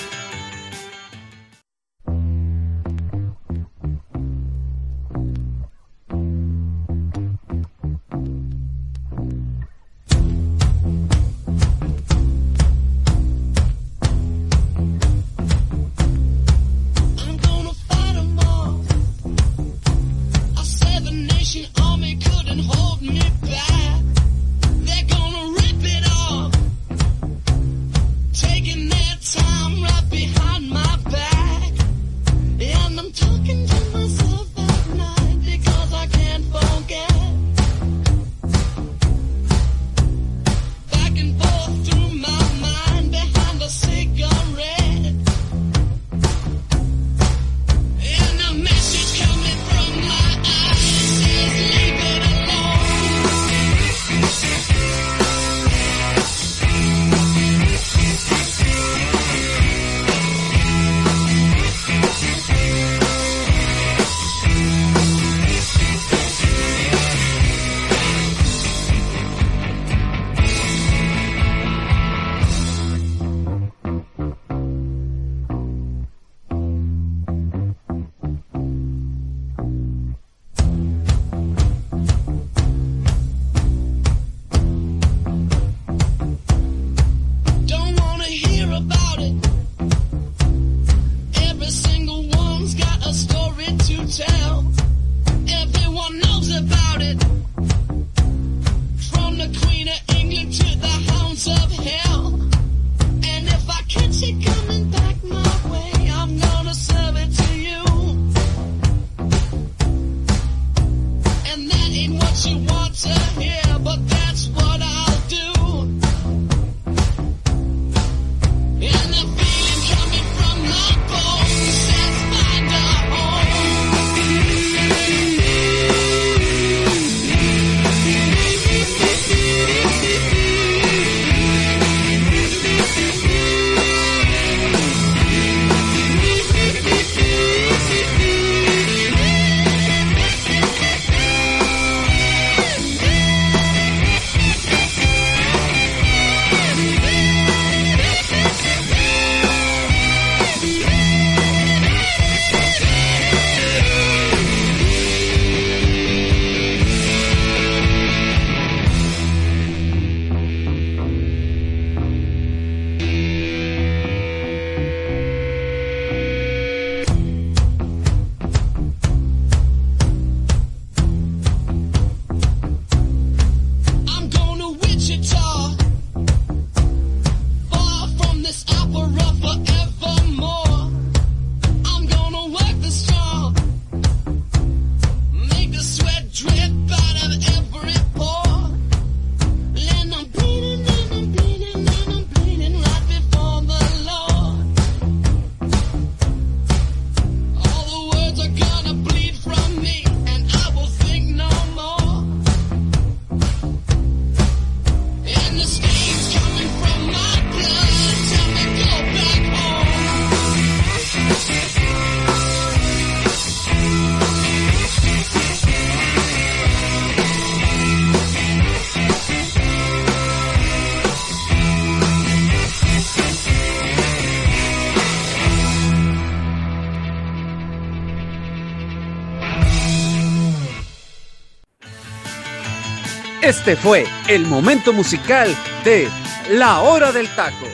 Este fue el momento musical de La Hora del Taco.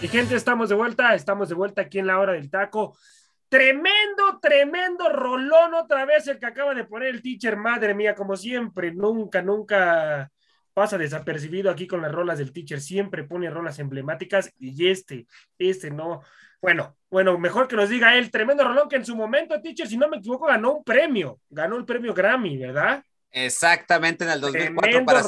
Y gente, estamos de vuelta, estamos de vuelta aquí en La Hora del Taco. Tremendo, tremendo rolón otra vez el que acaba de poner el teacher, madre mía, como siempre, nunca, nunca pasa desapercibido aquí con las rolas del teacher, siempre pone rolas emblemáticas y este, este no. Bueno, bueno, mejor que nos diga él, tremendo rolón que en su momento, teacher, si no me equivoco, ganó un premio, ganó el premio Grammy, ¿verdad? Exactamente en el 2004 para,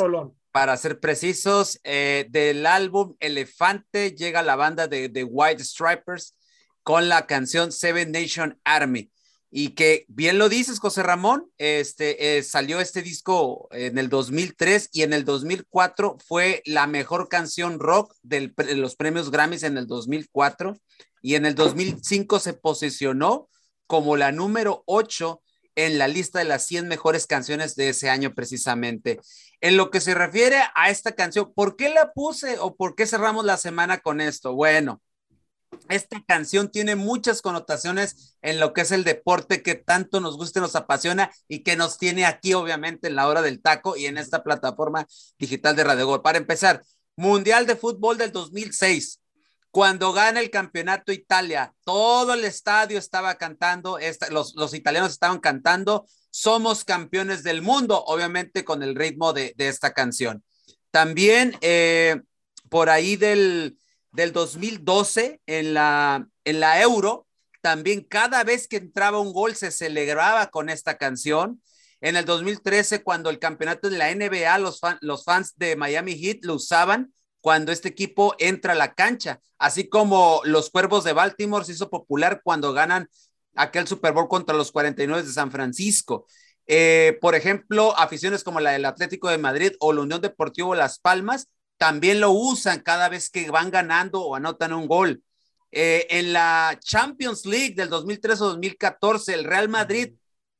para, ser precisos, eh, del álbum Elefante llega la banda de, de White Stripers con la canción Seven Nation Army. Y que bien lo dices, José Ramón, este, eh, salió este disco en el 2003 y en el 2004 fue la mejor canción rock de los premios Grammys en el 2004 y en el 2005 se posicionó como la número 8 en la lista de las 100 mejores canciones de ese año precisamente. En lo que se refiere a esta canción, ¿por qué la puse o por qué cerramos la semana con esto? Bueno, esta canción tiene muchas connotaciones en lo que es el deporte que tanto nos gusta y nos apasiona y que nos tiene aquí, obviamente, en la hora del taco y en esta plataforma digital de Radio Gol. Para empezar, Mundial de Fútbol del 2006. Cuando gana el campeonato Italia, todo el estadio estaba cantando, los, italianos estaban cantando, somos campeones del mundo, obviamente con el ritmo de, esta canción. También eh, por ahí del del 2012 en la, en la Euro, también cada vez que entraba un gol se celebraba con esta canción. En el 2013, cuando el campeonato de la NBA, los, los fans de Miami Heat lo usaban cuando este equipo entra a la cancha, así como los Cuervos de Baltimore se hizo popular cuando ganan aquel Super Bowl contra los 49 de San Francisco. Eh, por ejemplo, aficiones como la del Atlético de Madrid o la Unión Deportivo Las Palmas también lo usan cada vez que van ganando o anotan un gol. Eh, en la Champions League del 2013 o 2014, el Real Madrid,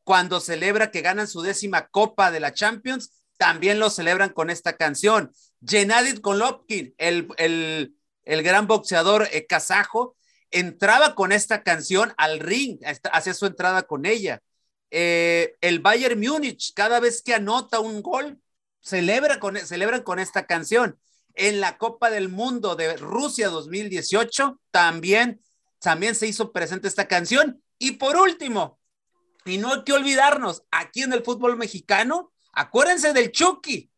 cuando celebra que ganan su décima copa de la Champions, también lo celebran con esta canción. Gennady Golovkin, el, el, el gran boxeador eh, kazajo, entraba con esta canción al ring, hacía su entrada con ella. Eh, el Bayern Múnich, cada vez que anota un gol, celebra con, celebran con esta canción en la Copa del Mundo de Rusia 2018 también, también se hizo presente esta canción. Y por último, y no hay que olvidarnos, aquí en el fútbol mexicano, acuérdense del Chucky,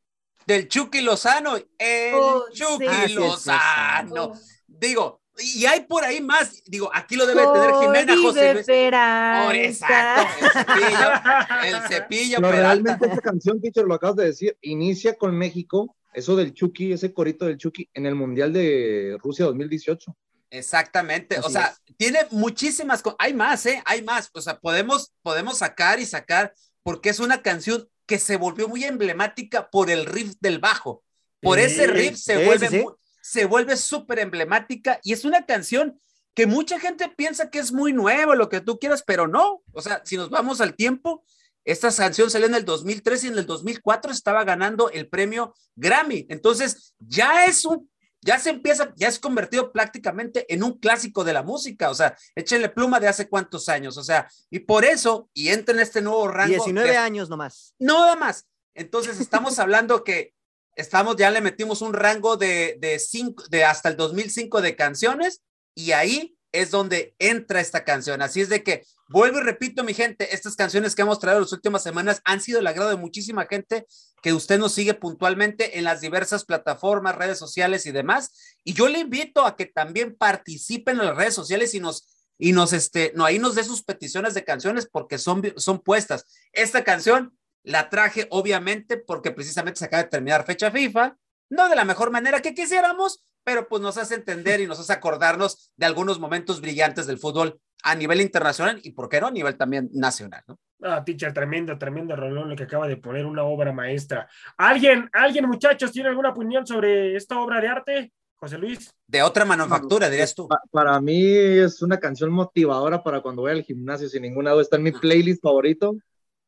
del Chucky Lozano, el oh, Chucky Lozano. Digo, y hay por ahí más, digo, aquí lo debe tener Jimena José Luis. Por exacto, el cepillo, el cepillo. realmente esta canción, teacher, lo acabas de decir, inicia con México eso del Chucky, ese corito del Chucky en el Mundial de Rusia 2018. Exactamente, o sea, tiene muchísimas cosas, hay más, ¿eh? Hay más, o sea, podemos, podemos sacar y sacar, porque es una canción que se volvió muy emblemática por el riff del bajo, por ese riff se vuelve, se vuelve súper emblemática y es una canción que mucha gente piensa que es muy nueva, lo que tú quieras, pero no, o sea, si nos vamos al tiempo, esta canción salió en el 2003 y en el 2004 estaba ganando el premio Grammy. Entonces, ya es un, ya se empieza, ya es convertido prácticamente en un clásico de la música. O sea, échenle pluma de hace cuántos años. O sea, y por eso, y entra en este nuevo rango. 19 años nomás. Nada más. Entonces, estamos hablando que estamos, ya le metimos un rango de, de, cinco, de hasta el 2005 de canciones y ahí es donde entra esta canción. Así es de que vuelvo y repito, mi gente, estas canciones que hemos traído las últimas semanas han sido el agrado de muchísima gente que usted nos sigue puntualmente en las diversas plataformas, redes sociales y demás. Y yo le invito a que también participen en las redes sociales y nos y nos este, no ahí nos dé sus peticiones de canciones porque son son puestas. Esta canción la traje obviamente porque precisamente se acaba de terminar fecha FIFA, no de la mejor manera que quisiéramos, pero pues nos hace entender y nos hace acordarnos de algunos momentos brillantes del fútbol a nivel internacional y, ¿por qué no?, a nivel también nacional, ¿no? Ah, teacher, tremendo, tremendo rolón lo que acaba de poner una obra maestra. ¿Alguien, alguien, muchachos, tiene alguna opinión sobre esta obra de arte? José Luis. De otra manufactura, dirías tú. Para mí es una canción motivadora para cuando voy al gimnasio, sin ninguna duda. Está en mi playlist favorito,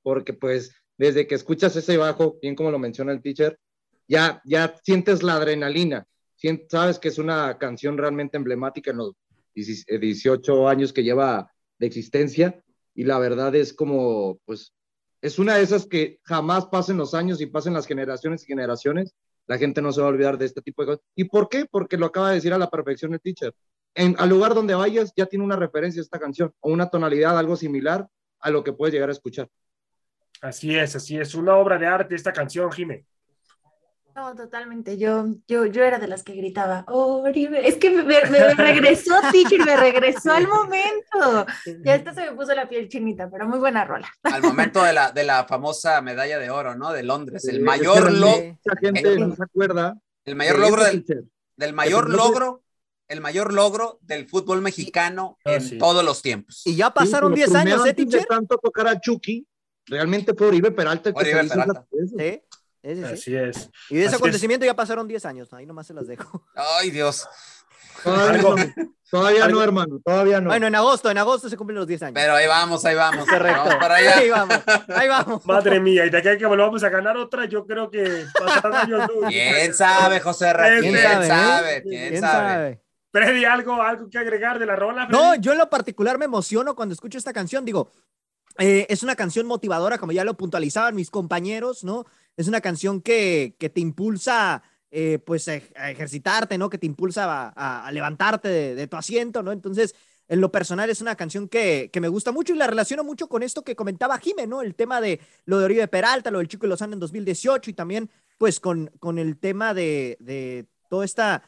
porque pues desde que escuchas ese bajo, bien como lo menciona el teacher, ya, ya sientes la adrenalina sabes que es una canción realmente emblemática en los 18 años que lleva de existencia y la verdad es como, pues, es una de esas que jamás pasen los años y pasen las generaciones y generaciones, la gente no se va a olvidar de este tipo de cosas. ¿Y por qué? Porque lo acaba de decir a la perfección el teacher. En, al lugar donde vayas ya tiene una referencia esta canción o una tonalidad, algo similar a lo que puedes llegar a escuchar. Así es, así es, una obra de arte esta canción, Jimé. No, totalmente. Yo, yo, yo era de las que gritaba, Oribe. Es que me, regresó, teacher, me regresó al momento. Ya esta se me puso la piel chinita, pero muy buena rola. Al momento de la, de la famosa medalla de oro, ¿no? De Londres. El mayor logro. gente no se acuerda. El mayor logro del, del mayor logro el mayor logro del fútbol mexicano ah, en todos los tiempos. Y ya pasaron 10 años, ¿eh? De tanto tocar a Chucky, realmente fue Oribe Peralta. Oribe Peralta. Sí. Así es. Y de ese acontecimiento ya pasaron 10 años, ahí nomás se las dejo. Ay, Dios. Todavía, no, hermano, todavía no. Bueno, en agosto, en agosto se cumplen los 10 años. Pero ahí vamos, ahí vamos. Correcto. Ahí vamos, ahí vamos. Madre mía, y de aquí que volvamos a ganar otra, yo creo que pasarán años ¿Quién sabe, José ¿Quién, sabe? ¿Quién, sabe? Freddy, ¿algo, ¿algo que agregar de la rola? No, yo en lo particular me emociono cuando escucho esta canción. Digo, eh, es una canción motivadora, como ya lo puntualizaban mis compañeros, ¿no? Es una canción que, que te impulsa, eh, pues, a, ejercitarte, ¿no? Que te impulsa a, levantarte de, tu asiento, ¿no? Entonces, en lo personal es una canción que, que, me gusta mucho y la relaciono mucho con esto que comentaba Jimé, ¿no? El tema de lo de Oribe Peralta, lo del Chico de Lozano en 2018 y también, pues, con, con el tema de, de toda esta,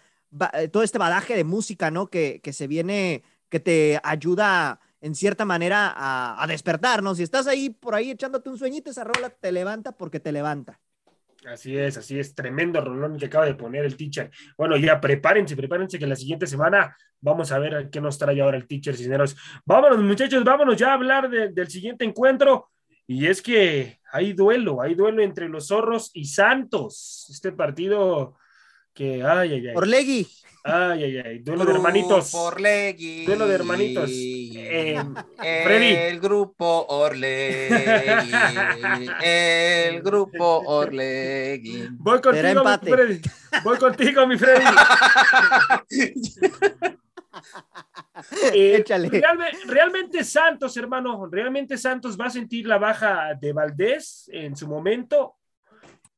todo este badaje de música, ¿no? Que, que se viene, que te ayuda en cierta manera a, despertarnos. Si estás ahí por ahí echándote un sueñito, esa rola te levanta porque te levanta. Así es, así es, tremendo rolón que acaba de poner el teacher. Bueno, ya prepárense, prepárense que la siguiente semana vamos a ver qué nos trae ahora el teacher Cisneros. Vámonos, muchachos, vámonos ya a hablar del siguiente encuentro. Y es que hay duelo, hay duelo entre los zorros y Santos. Este partido que, ay, ay, ay. Orlegui. Ay, ay, ay. Duelo de hermanitos. Orlegui. Duelo de hermanitos. Eh, el grupo Orlegui. El grupo Orlegui. Voy contigo, mi Freddy. Voy contigo, mi Freddy. Eh, Échale. realmente Santos, hermano, realmente Santos va a sentir la baja de Valdés en su momento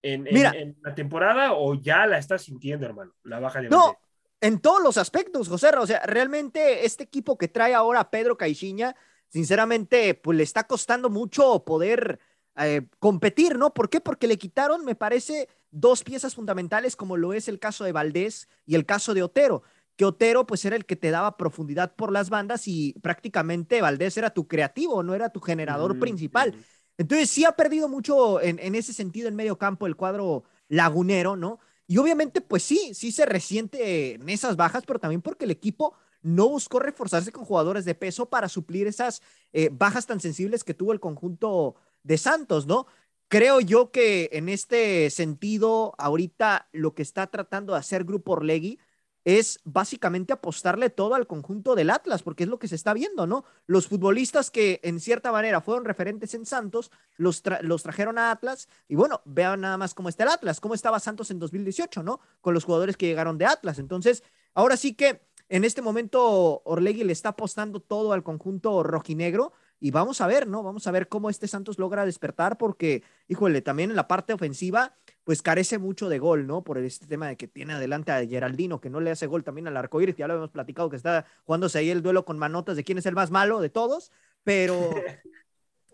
en, la temporada o ya la está sintiendo, hermano, la baja de No, en todos los aspectos, José. O sea, realmente este equipo que trae ahora Pedro Caixinha, sinceramente, pues le está costando mucho poder eh, competir, ¿no? ¿Por qué? Porque le quitaron, me parece, dos piezas fundamentales, como lo es el caso de Valdés y el caso de Otero. Que Otero, pues era el que te daba profundidad por las bandas y prácticamente Valdés era tu creativo, no era tu generador principal. Entonces sí ha perdido mucho en, ese sentido en medio campo el cuadro lagunero, ¿no? Y obviamente, pues sí, sí se resiente en esas bajas, pero también porque el equipo no buscó reforzarse con jugadores de peso para suplir esas eh, bajas tan sensibles que tuvo el conjunto de Santos, ¿no? Creo yo que en este sentido, ahorita lo que está tratando de hacer Grupo Orlegui es básicamente apostarle todo al conjunto del Atlas, porque es lo que se está viendo, ¿no? Los futbolistas que en cierta manera fueron referentes en Santos, los, los trajeron a Atlas, y bueno, vean nada más cómo está el Atlas, cómo estaba Santos en 2018, ¿no? Con los jugadores que llegaron de Atlas. Entonces, ahora sí que en este momento Orlegui le está apostando todo al conjunto rojinegro, y vamos a ver, ¿no? Vamos a ver cómo este Santos logra despertar, porque, híjole, también en la parte ofensiva pues carece mucho de gol, ¿no? Por este tema de que tiene adelante a Geraldino, que no le hace gol también al arcoíris, ya lo hemos platicado, que está jugándose ahí el duelo con manotas de quién es el más malo de todos, pero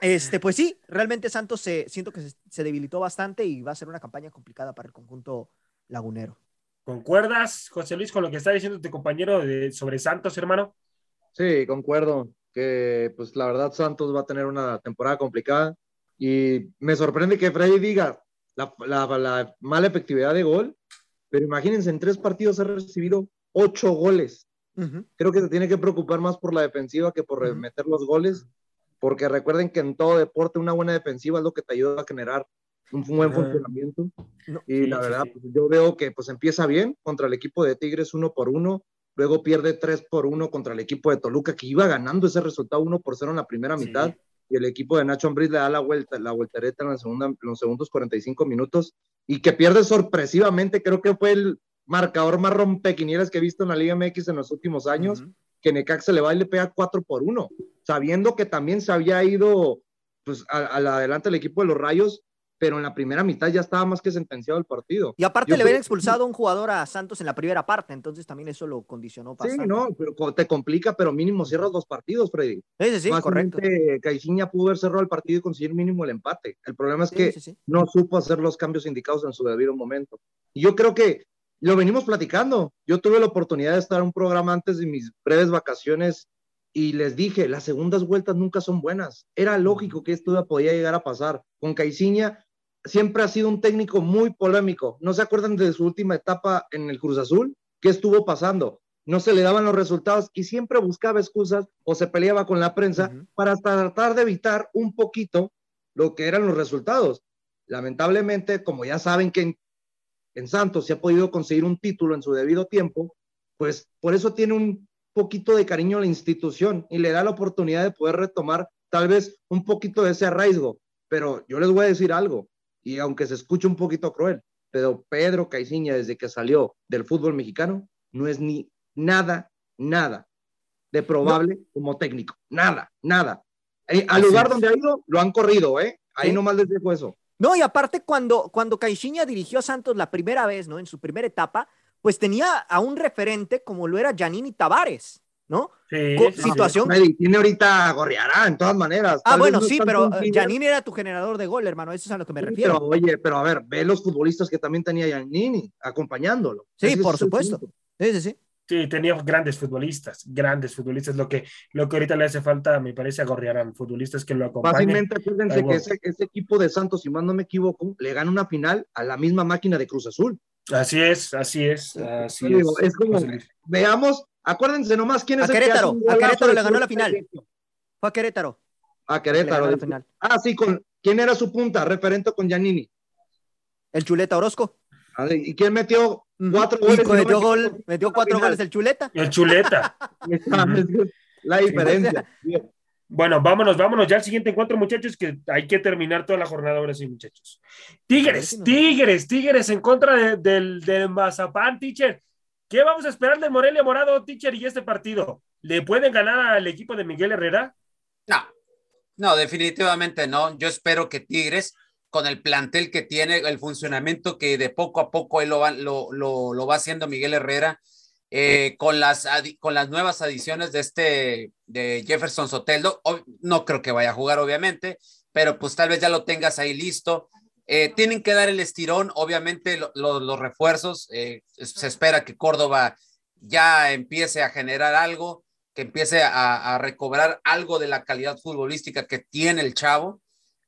este, pues sí, realmente Santos se, siento que se, debilitó bastante y va a ser una campaña complicada para el conjunto lagunero. ¿Concuerdas, José Luis, con lo que está diciendo tu compañero de, sobre Santos, hermano? Sí, concuerdo, que pues la verdad Santos va a tener una temporada complicada y me sorprende que Freddy diga, la, mala efectividad de gol, pero imagínense, en tres partidos ha recibido ocho goles. Creo que se tiene que preocupar más por la defensiva que por meter los goles, porque recuerden que en todo deporte una buena defensiva es lo que te ayuda a generar un buen funcionamiento. y la verdad, pues, yo veo que pues empieza bien contra el equipo de Tigres uno por uno, luego pierde tres por uno contra el equipo de Toluca, que iba ganando ese resultado uno por cero en la primera mitad y el equipo de Nacho Ambriz le da la vuelta, la voltereta en, la segunda, en los segundos 45 minutos y que pierde sorpresivamente, creo que fue el marcador más rompequinieras que he visto en la Liga MX en los últimos años, que Necaxa le va y le pega 4 por 1, sabiendo que también se había ido pues al adelante el equipo de los Rayos, pero en la primera mitad ya estaba más que sentenciado el partido. Y aparte le habían expulsado a un jugador a Santos en la primera parte, entonces también eso lo condicionó bastante. Sí, no, pero te complica, pero mínimo cierras dos partidos, Freddy. Sí, sí, sí correcto. Caixinha pudo haber cerrado el partido y conseguir mínimo el empate. El problema es que no supo hacer los cambios indicados en su debido momento. Y yo creo que lo venimos platicando. Yo tuve la oportunidad de estar en un programa antes de mis breves vacaciones y les dije, las segundas vueltas nunca son buenas. Era lógico que esto podía llegar a pasar. Con Caixinha siempre ha sido un técnico muy polémico. ¿No se acuerdan de su última etapa en el Cruz Azul? ¿Qué estuvo pasando? No se le daban los resultados y siempre buscaba excusas o se peleaba con la prensa para tratar de evitar un poquito lo que eran los resultados. Lamentablemente, como ya saben que en, en Santos se ha podido conseguir un título en su debido tiempo, pues por eso tiene un poquito de cariño a la institución y le da la oportunidad de poder retomar tal vez un poquito de ese arraigo. Pero yo les voy a decir algo, y aunque se escuche un poquito cruel, pero Pedro Caiciña, desde que salió del fútbol mexicano, no es ni nada, nada de probable como técnico. Nada, nada. Eh, al lugar donde ha ido, lo han corrido, ¿eh? Ahí nomás les dejo eso. No, y aparte, cuando, cuando Caixinha dirigió a Santos la primera vez, ¿no? En su primera etapa, pues tenía a un referente como lo era Janini Tavares. ¿No? Sí, situación. tiene ahorita a Gorriará, en todas maneras. Ah, bueno, sí, pero Janini era tu generador de gol, hermano, eso es a lo que me refiero. Pero, oye, pero a ver, ve los futbolistas que también tenía Janini acompañándolo. Sí, por supuesto. Sí, sí, sí. Sí, tenía grandes futbolistas, grandes futbolistas. Lo que, lo que ahorita le hace falta, me parece, a Gorriarán, futbolistas que lo acompañan. Fácilmente, acuérdense que ese, ese, equipo de Santos, si más no me equivoco, le gana una final a la misma máquina de Cruz Azul. Así es, así es, así es. es como, veamos Acuérdense nomás quién es a Querétaro, a Querétaro le ganó la final. Fue a Querétaro. A Querétaro. La final. Ah, sí, con ¿quién era su punta? Referente con Giannini. El Chuleta Orozco. ¿Y quién metió cuatro goles? metió, gol, metió cuatro goles el Chuleta. El Chuleta. la diferencia. Bueno, vámonos, vámonos ya al siguiente encuentro, muchachos, que hay que terminar toda la jornada ahora sí, muchachos. Tigres, Tigres, Tigres en contra del, del Mazapán, teacher. ¿Qué vamos a esperar de Morelia Morado, teacher, y este partido? ¿Le pueden ganar al equipo de Miguel Herrera? No, no, definitivamente no. Yo espero que Tigres, con el plantel que tiene, el funcionamiento que de poco a poco él lo va, haciendo Miguel Herrera, eh, con, las, con las nuevas adiciones de este de Jefferson Soteldo, no creo que vaya a jugar, obviamente, pero pues tal vez ya lo tengas ahí listo. Eh, tienen que dar el estirón, obviamente los refuerzos, eh, se espera que Córdoba ya empiece a generar algo, que empiece a, recobrar algo de la calidad futbolística que tiene el chavo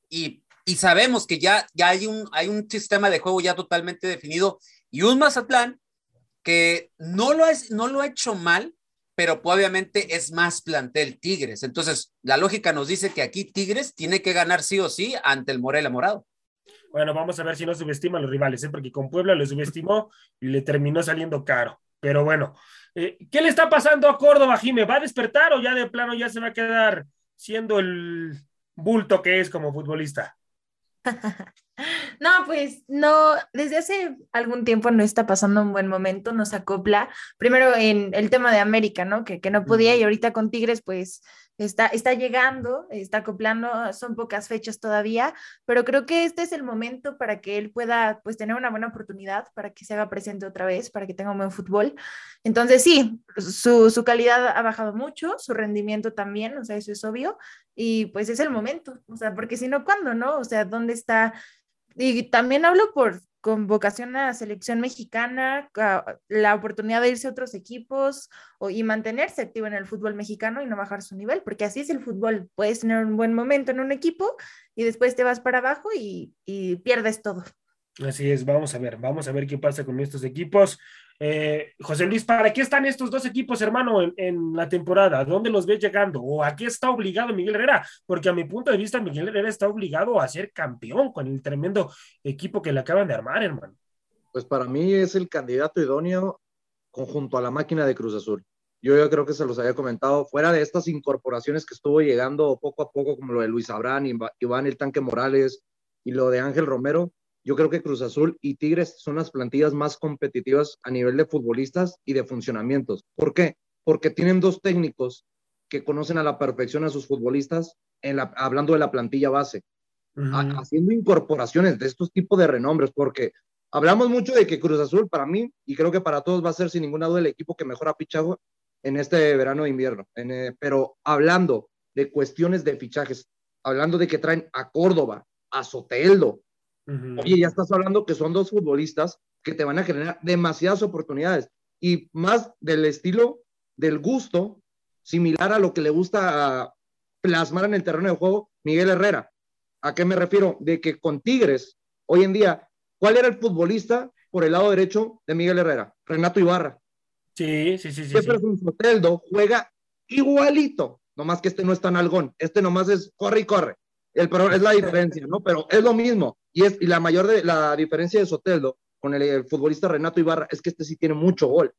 y, sabemos que ya, ya hay, un, hay un sistema de juego ya totalmente definido y un Mazatlán que no lo, es, no lo ha hecho mal, pero obviamente es más plantel Tigres. Entonces, la lógica nos dice que aquí Tigres tiene que ganar sí o sí ante el Morelia Morado. Bueno, vamos a ver si no subestima a los rivales, ¿eh? porque con Puebla lo subestimó y le terminó saliendo caro. Pero bueno, eh, ¿qué le está pasando a Córdoba, Jime? ¿Va a despertar o ya de plano ya se va a quedar siendo el bulto que es como futbolista? No, pues no, desde hace algún tiempo no está pasando un buen momento, nos acopla. Primero en el tema de América, ¿no? Que, que no podía y ahorita con Tigres, pues está, está llegando, está acoplando, son pocas fechas todavía, pero creo que este es el momento para que él pueda pues tener una buena oportunidad, para que se haga presente otra vez, para que tenga un buen fútbol. Entonces sí, su, su calidad ha bajado mucho, su rendimiento también, o sea, eso es obvio, y pues es el momento, o sea, porque si no, ¿cuándo, no? O sea, ¿dónde está? Y también hablo por, con vocación a la selección mexicana, la oportunidad de irse a otros equipos y mantenerse activo en el fútbol mexicano y no bajar su nivel, porque así es el fútbol. Puedes tener un buen momento en un equipo y después te vas para abajo y, y pierdes todo. Así es, vamos a ver, vamos a ver qué pasa con estos equipos. Eh, José Luis, ¿para qué están estos dos equipos, hermano, en, la temporada? ¿Dónde los ves llegando? ¿O a qué está obligado Miguel Herrera? Porque a mi punto de vista, Miguel Herrera está obligado a ser campeón con el tremendo equipo que le acaban de armar, hermano. Pues para mí es el candidato idóneo conjunto a la máquina de Cruz Azul. Yo, yo creo que se los había comentado, fuera de estas incorporaciones que estuvo llegando poco a poco, como lo de Luis Abrán, Iván el Tanque Morales y lo de Ángel Romero, yo creo que Cruz Azul y Tigres son las plantillas más competitivas a nivel de futbolistas y de funcionamientos. ¿Por qué? Porque tienen dos técnicos que conocen a la perfección a sus futbolistas, en la, hablando de la plantilla base, haciendo incorporaciones de estos tipos de renombres, porque hablamos mucho de que Cruz Azul para mí, y creo que para todos va a ser sin ninguna duda el equipo que mejor ha pichado en este verano e invierno, eh, pero hablando de cuestiones de fichajes, hablando de que traen a Córdoba, a Soteldo, oye, ya estás hablando que son dos futbolistas que te van a generar demasiadas oportunidades y más del estilo, del gusto, similar a lo que le gusta plasmar en el terreno de juego Miguel Herrera. ¿A qué me refiero? De que con Tigres, hoy en día, ¿cuál era el futbolista por el lado derecho de Miguel Herrera? Renato Ibarra. Sí, sí, sí. sí, Jefferson Soteldo juega igualito, nomás que este no es tan algón, este nomás es corre y corre. El, pero es la diferencia, ¿no? Pero es lo mismo. Y, es, y la mayor de, la diferencia de Soteldo con el, futbolista Renato Ibarra es que este sí tiene mucho gol.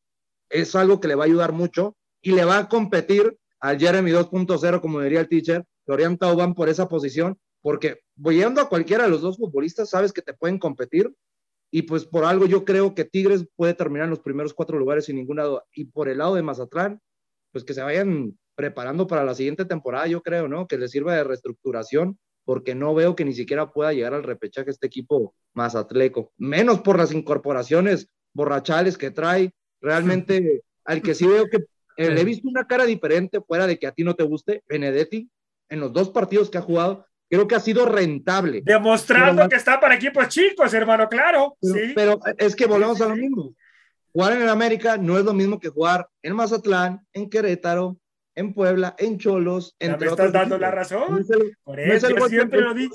Es algo que le va a ayudar mucho y le va a competir al Jeremy 2.0, como diría el teacher, Florian Tauban por esa posición, porque voyendo a cualquiera de los dos futbolistas, sabes que te pueden competir y pues por algo yo creo que Tigres puede terminar en los primeros cuatro lugares sin ninguna duda. Y por el lado de Mazatlán, pues que se vayan preparando para la siguiente temporada, yo creo, ¿no? Que les sirva de reestructuración porque no veo que ni siquiera pueda llegar al repechaje este equipo más atleco, menos por las incorporaciones borrachales que trae. Realmente, al que sí veo que eh, le he visto una cara diferente, fuera de que a ti no te guste, Benedetti, en los dos partidos que ha jugado, creo que ha sido rentable. Demostrando que está para equipos chicos, hermano, claro. Pero, sí. pero es que volvemos a lo mismo. Jugar en el América no es lo mismo que jugar en Mazatlán, en Querétaro, en Puebla, en Cholos, en me estás dando la razón. Por eso siempre lo digo.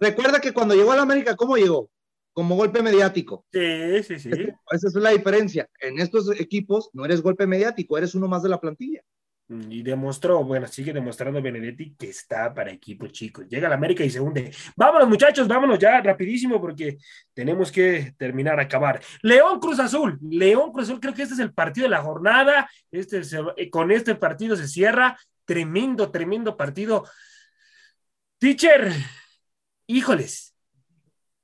Recuerda que cuando llegó a la América, ¿cómo llegó? Como golpe mediático. Sí, sí, sí. Esa es la diferencia. En estos equipos no eres golpe mediático, eres uno más de la plantilla. Y demostró, bueno, sigue demostrando Benedetti que está para equipos chicos. Llega a la América y se hunde. Vámonos, muchachos, vámonos ya rapidísimo porque tenemos que terminar, acabar. León Cruz Azul, León Cruz Azul, creo que este es el partido de la jornada. Este eh, con este partido se cierra. Tremendo, tremendo partido. Teacher, híjoles,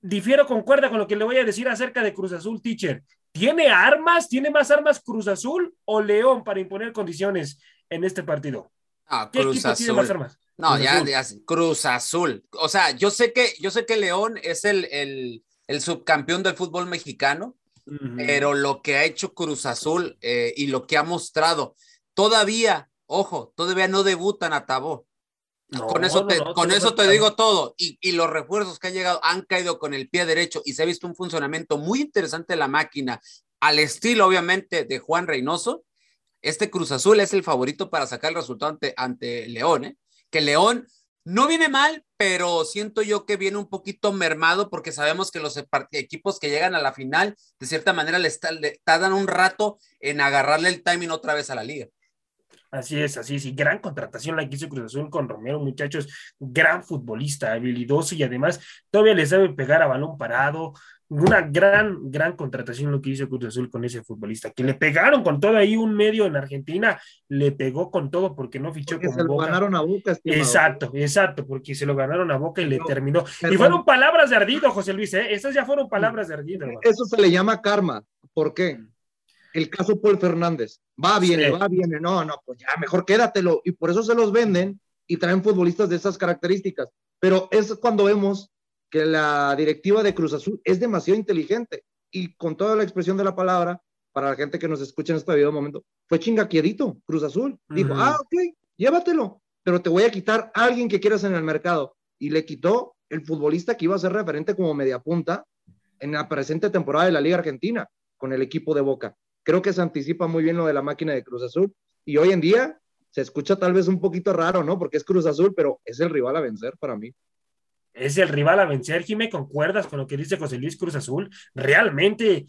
difiero, concuerda con lo que le voy a decir acerca de Cruz Azul, teacher. ¿Tiene armas? ¿Tiene más armas Cruz Azul o León para imponer condiciones en este partido? Ah, Cruz Azul. No, ya, Cruz Azul. O sea, yo sé que, yo sé que León es el, subcampeón del fútbol mexicano, pero lo que ha hecho Cruz Azul eh, y lo que ha mostrado, todavía, ojo, todavía no debutan a Tabó. con eso te, con eso te digo todo. Y, y, los refuerzos que han llegado han caído con el pie derecho y se ha visto un funcionamiento muy interesante de la máquina, al estilo, obviamente, de Juan Reynoso este Cruz Azul es el favorito para sacar el resultado ante, León, ¿eh? que León no viene mal, pero siento yo que viene un poquito mermado porque sabemos que los equipos que llegan a la final, de cierta manera, le, tardan un rato en agarrarle el timing otra vez a la liga. Así es, así es. Y gran contratación la que hizo Cruz Azul con Romero, muchachos. Gran futbolista, habilidoso y además todavía les sabe pegar a balón parado una gran, gran contratación lo que hizo Cruz Azul con ese futbolista, que le pegaron con todo ahí un medio en Argentina, le pegó con todo porque no fichó con se lo ganaron a Boca. Exacto, exacto, porque se lo ganaron a Boca y le terminó. Y fueron palabras de ardido, José Luis, ¿eh? Esas ya fueron palabras de ardido. Eso se le llama karma. ¿Por qué? El caso Paul Fernández. Va, viene, va, viene. No, no, pues ya, mejor quédatelo. Y por eso se los venden y traen futbolistas de esas características. Pero es cuando vemos que la directiva de Cruz Azul es demasiado inteligente y con toda la expresión de la palabra, para la gente que nos escucha en este video momento, fue chingaquierito Cruz Azul. Dijo, ah, ok, llévatelo, pero te voy a quitar a alguien que quieras en el mercado. Y le quitó el futbolista que iba a ser referente como mediapunta en la presente temporada de la Liga Argentina con el equipo de Boca. Creo que se anticipa muy bien lo de la máquina de Cruz Azul y hoy en día se escucha tal vez un poquito raro, ¿no? Porque es Cruz Azul, pero es el rival a vencer para mí es el rival a vencer. Jimé, ¿concuerdas con lo que dice José Luis Cruz Azul? ¿Realmente,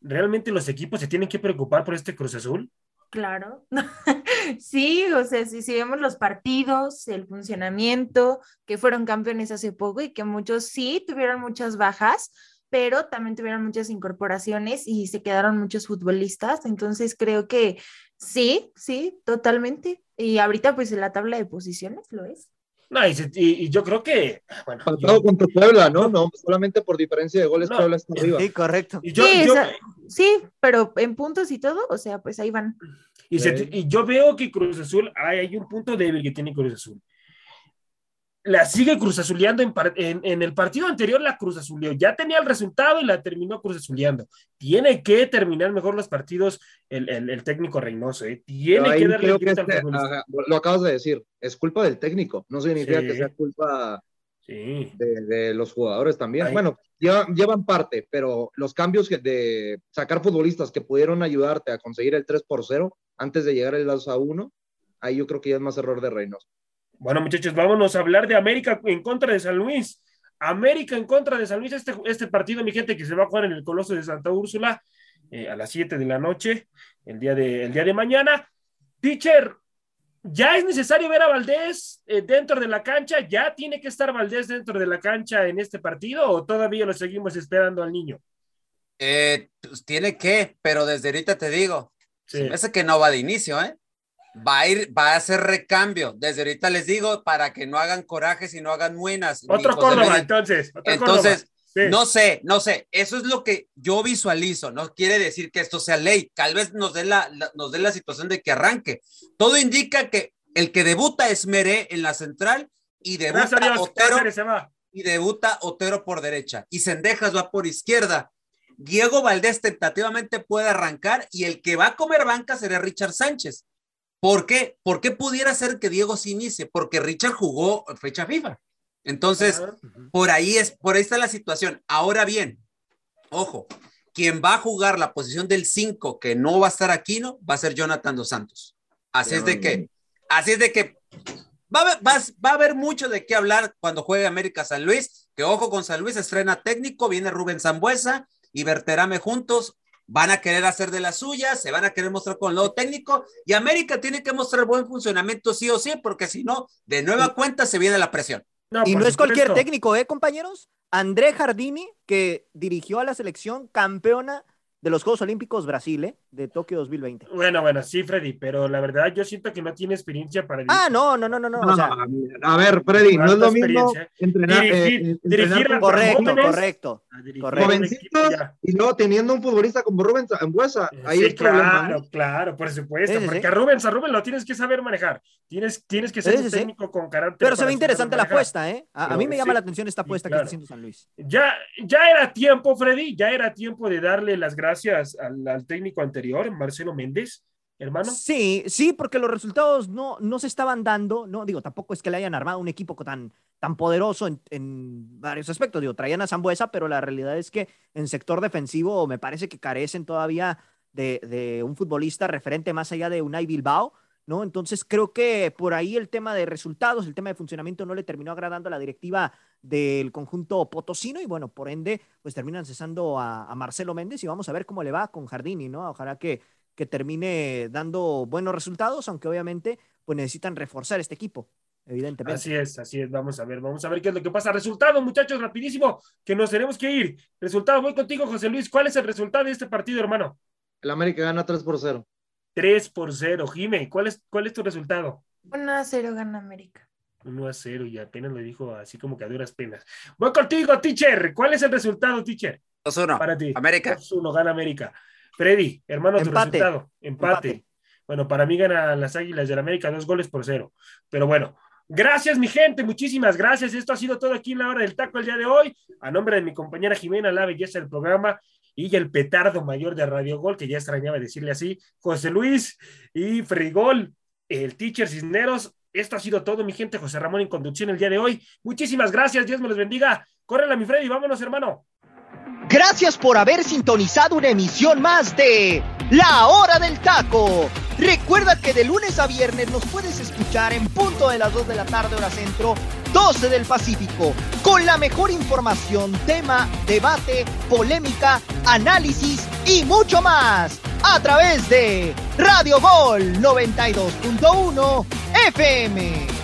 realmente los equipos se tienen que preocupar por este Cruz Azul? Claro, sí, o sea, si, si vemos los partidos, el funcionamiento, que fueron campeones hace poco y que muchos sí tuvieron muchas bajas, pero también tuvieron muchas incorporaciones y se quedaron muchos futbolistas, entonces creo que sí, sí, totalmente. Y ahorita pues en la tabla de posiciones lo es. No, y, yo creo que. Bueno, Faltado contra Puebla, ¿no? No, solamente por diferencia de goles, Puebla está arriba. Sí, correcto. sí, sí, pero en puntos y todo, o sea, pues ahí van. Y, yo veo que Cruz Azul, hay, hay un punto débil que tiene Cruz Azul la sigue Cruz Azuleando en, en, el partido anterior la Cruz Azuleó, ya tenía el resultado y la terminó Cruz Azuleando. Tiene que terminar mejor los partidos el, el, técnico Reynoso, ¿eh? tiene que darle que este, Lo acabas de decir, es culpa del técnico, no significa que sea culpa de, de, los jugadores también. Bueno, llevan, parte, pero los cambios de sacar futbolistas que pudieron ayudarte a conseguir el 3 por 0 antes de llegar el 2 a 1, ahí yo creo que ya es más error de Reynoso. Bueno, muchachos, vámonos a hablar de América en contra de San Luis. América en contra de San Luis, este, este partido, mi gente, que se va a jugar en el Coloso de Santa Úrsula eh, a las 7 de la noche, el día de, el día de mañana. Teacher, ¿ya es necesario ver a Valdés eh, dentro de la cancha? ¿Ya tiene que estar Valdés dentro de la cancha en este partido o todavía lo seguimos esperando al niño? Eh, pues tiene que, pero desde ahorita te digo, sí. se me que no va de inicio, ¿eh? Va a ir, va a hacer recambio. Desde ahorita les digo para que no hagan corajes y no hagan muenas. Otro Córdoba, entonces. entonces, no sé, no sé. Eso es lo que yo visualizo. No quiere decir que esto sea ley. Tal vez nos dé la, nos dé la situación de que arranque. Todo indica que el que debuta es Meré en la central y debuta Otero. Y debuta Otero por derecha. Y Sendejas va por izquierda. Diego Valdés tentativamente puede arrancar y el que va a comer banca será Richard Sánchez. ¿Por qué? ¿Por qué pudiera ser que Diego se inicie? Porque Richard jugó fecha FIFA. Entonces, por ahí es, por ahí está la situación. Ahora bien, ojo, quien va a jugar la posición del 5 que no va a estar aquí, ¿no? Va a ser Jonathan dos Santos. Así es de que, así es de que va a, va, va a haber mucho de qué hablar cuando juegue América San Luis, que ojo con San Luis, estrena técnico, viene Rubén Zambuesa y Berterame juntos, van a querer hacer de las suyas, se van a querer mostrar con lo técnico y América tiene que mostrar buen funcionamiento sí o sí, porque si no, de nueva cuenta se viene la presión. y no es cualquier técnico, ¿eh, compañeros? André Jardini, que dirigió a la selección campeona de los Juegos Olímpicos Brasil, ¿eh? De Tokio 2020. Bueno, bueno, sí, Freddy, pero la verdad yo siento que no tiene experiencia para Ah, no, no, no, no, no. a ver, Freddy, no es lo mismo entrenar, dirigir, eh, dirigir a correcto, correcto, Jovencitos y luego teniendo un futbolista como Rubén Zambuesa, ahí sí, claro, claro, por supuesto, porque a Rubén, a Rubén lo tienes que saber manejar, tienes, tienes que ser un técnico con carácter. Pero se ve interesante la apuesta, ¿eh? A, mí me llama la atención esta apuesta que está haciendo San Luis. Ya, ya era tiempo, Freddy, ya era tiempo de darle las gracias al técnico anterior Marcelo Méndez, hermano. Sí, sí, porque los resultados no, no se estaban dando, no digo, tampoco es que le hayan armado un equipo tan, tan poderoso en, varios aspectos, digo, traían a Zambuesa, pero la realidad es que en sector defensivo me parece que carecen todavía de, de un futbolista referente más allá de Unai Bilbao, ¿no? Entonces creo que por ahí el tema de resultados, el tema de funcionamiento no le terminó agradando a la directiva del conjunto potosino y bueno, por ende, pues terminan cesando a, Marcelo Méndez y vamos a ver cómo le va con Jardini, ¿no? Ojalá que, que termine dando buenos resultados, aunque obviamente pues necesitan reforzar este equipo. Evidentemente. Así es, así es. Vamos a ver, vamos a ver qué es lo que pasa. Resultado, muchachos, rapidísimo, que nos tenemos que ir. Resultado, voy contigo, José Luis. ¿Cuál es el resultado de este partido, hermano? El América gana 3 por 0. 3 por 0. Jime, ¿cuál es, cuál es tu resultado? 1 a 0 gana América. 1 a 0 y apenas lo dijo así como que a duras penas. Voy contigo, teacher. ¿Cuál es el resultado, teacher? 2-1. Para ti. América. 2-1 gana América. Freddy, hermano, tu resultado. Empate. Bueno, para mí ganan las Águilas del América dos goles por cero. Pero bueno, Gracias, mi gente, muchísimas gracias. Esto ha sido todo aquí en la hora del taco el día de hoy. A nombre de mi compañera Jimena, la belleza del programa y el petardo mayor de Radio Gol, que ya extrañaba decirle así, José Luis y Frigol, el teacher Cisneros. Esto ha sido todo, mi gente. José Ramón en conducción el día de hoy. Muchísimas gracias. Dios me los bendiga. Córrela, mi Freddy. Vámonos, hermano. Gracias por haber sintonizado una emisión más de La Hora del Taco. Recuerda que de lunes a viernes nos puedes escuchar en punto de las 2 de la tarde hora centro 12 del Pacífico, con la mejor información, tema, debate, polémica, análisis y mucho más, a través de Radio Gol 92.1 FM.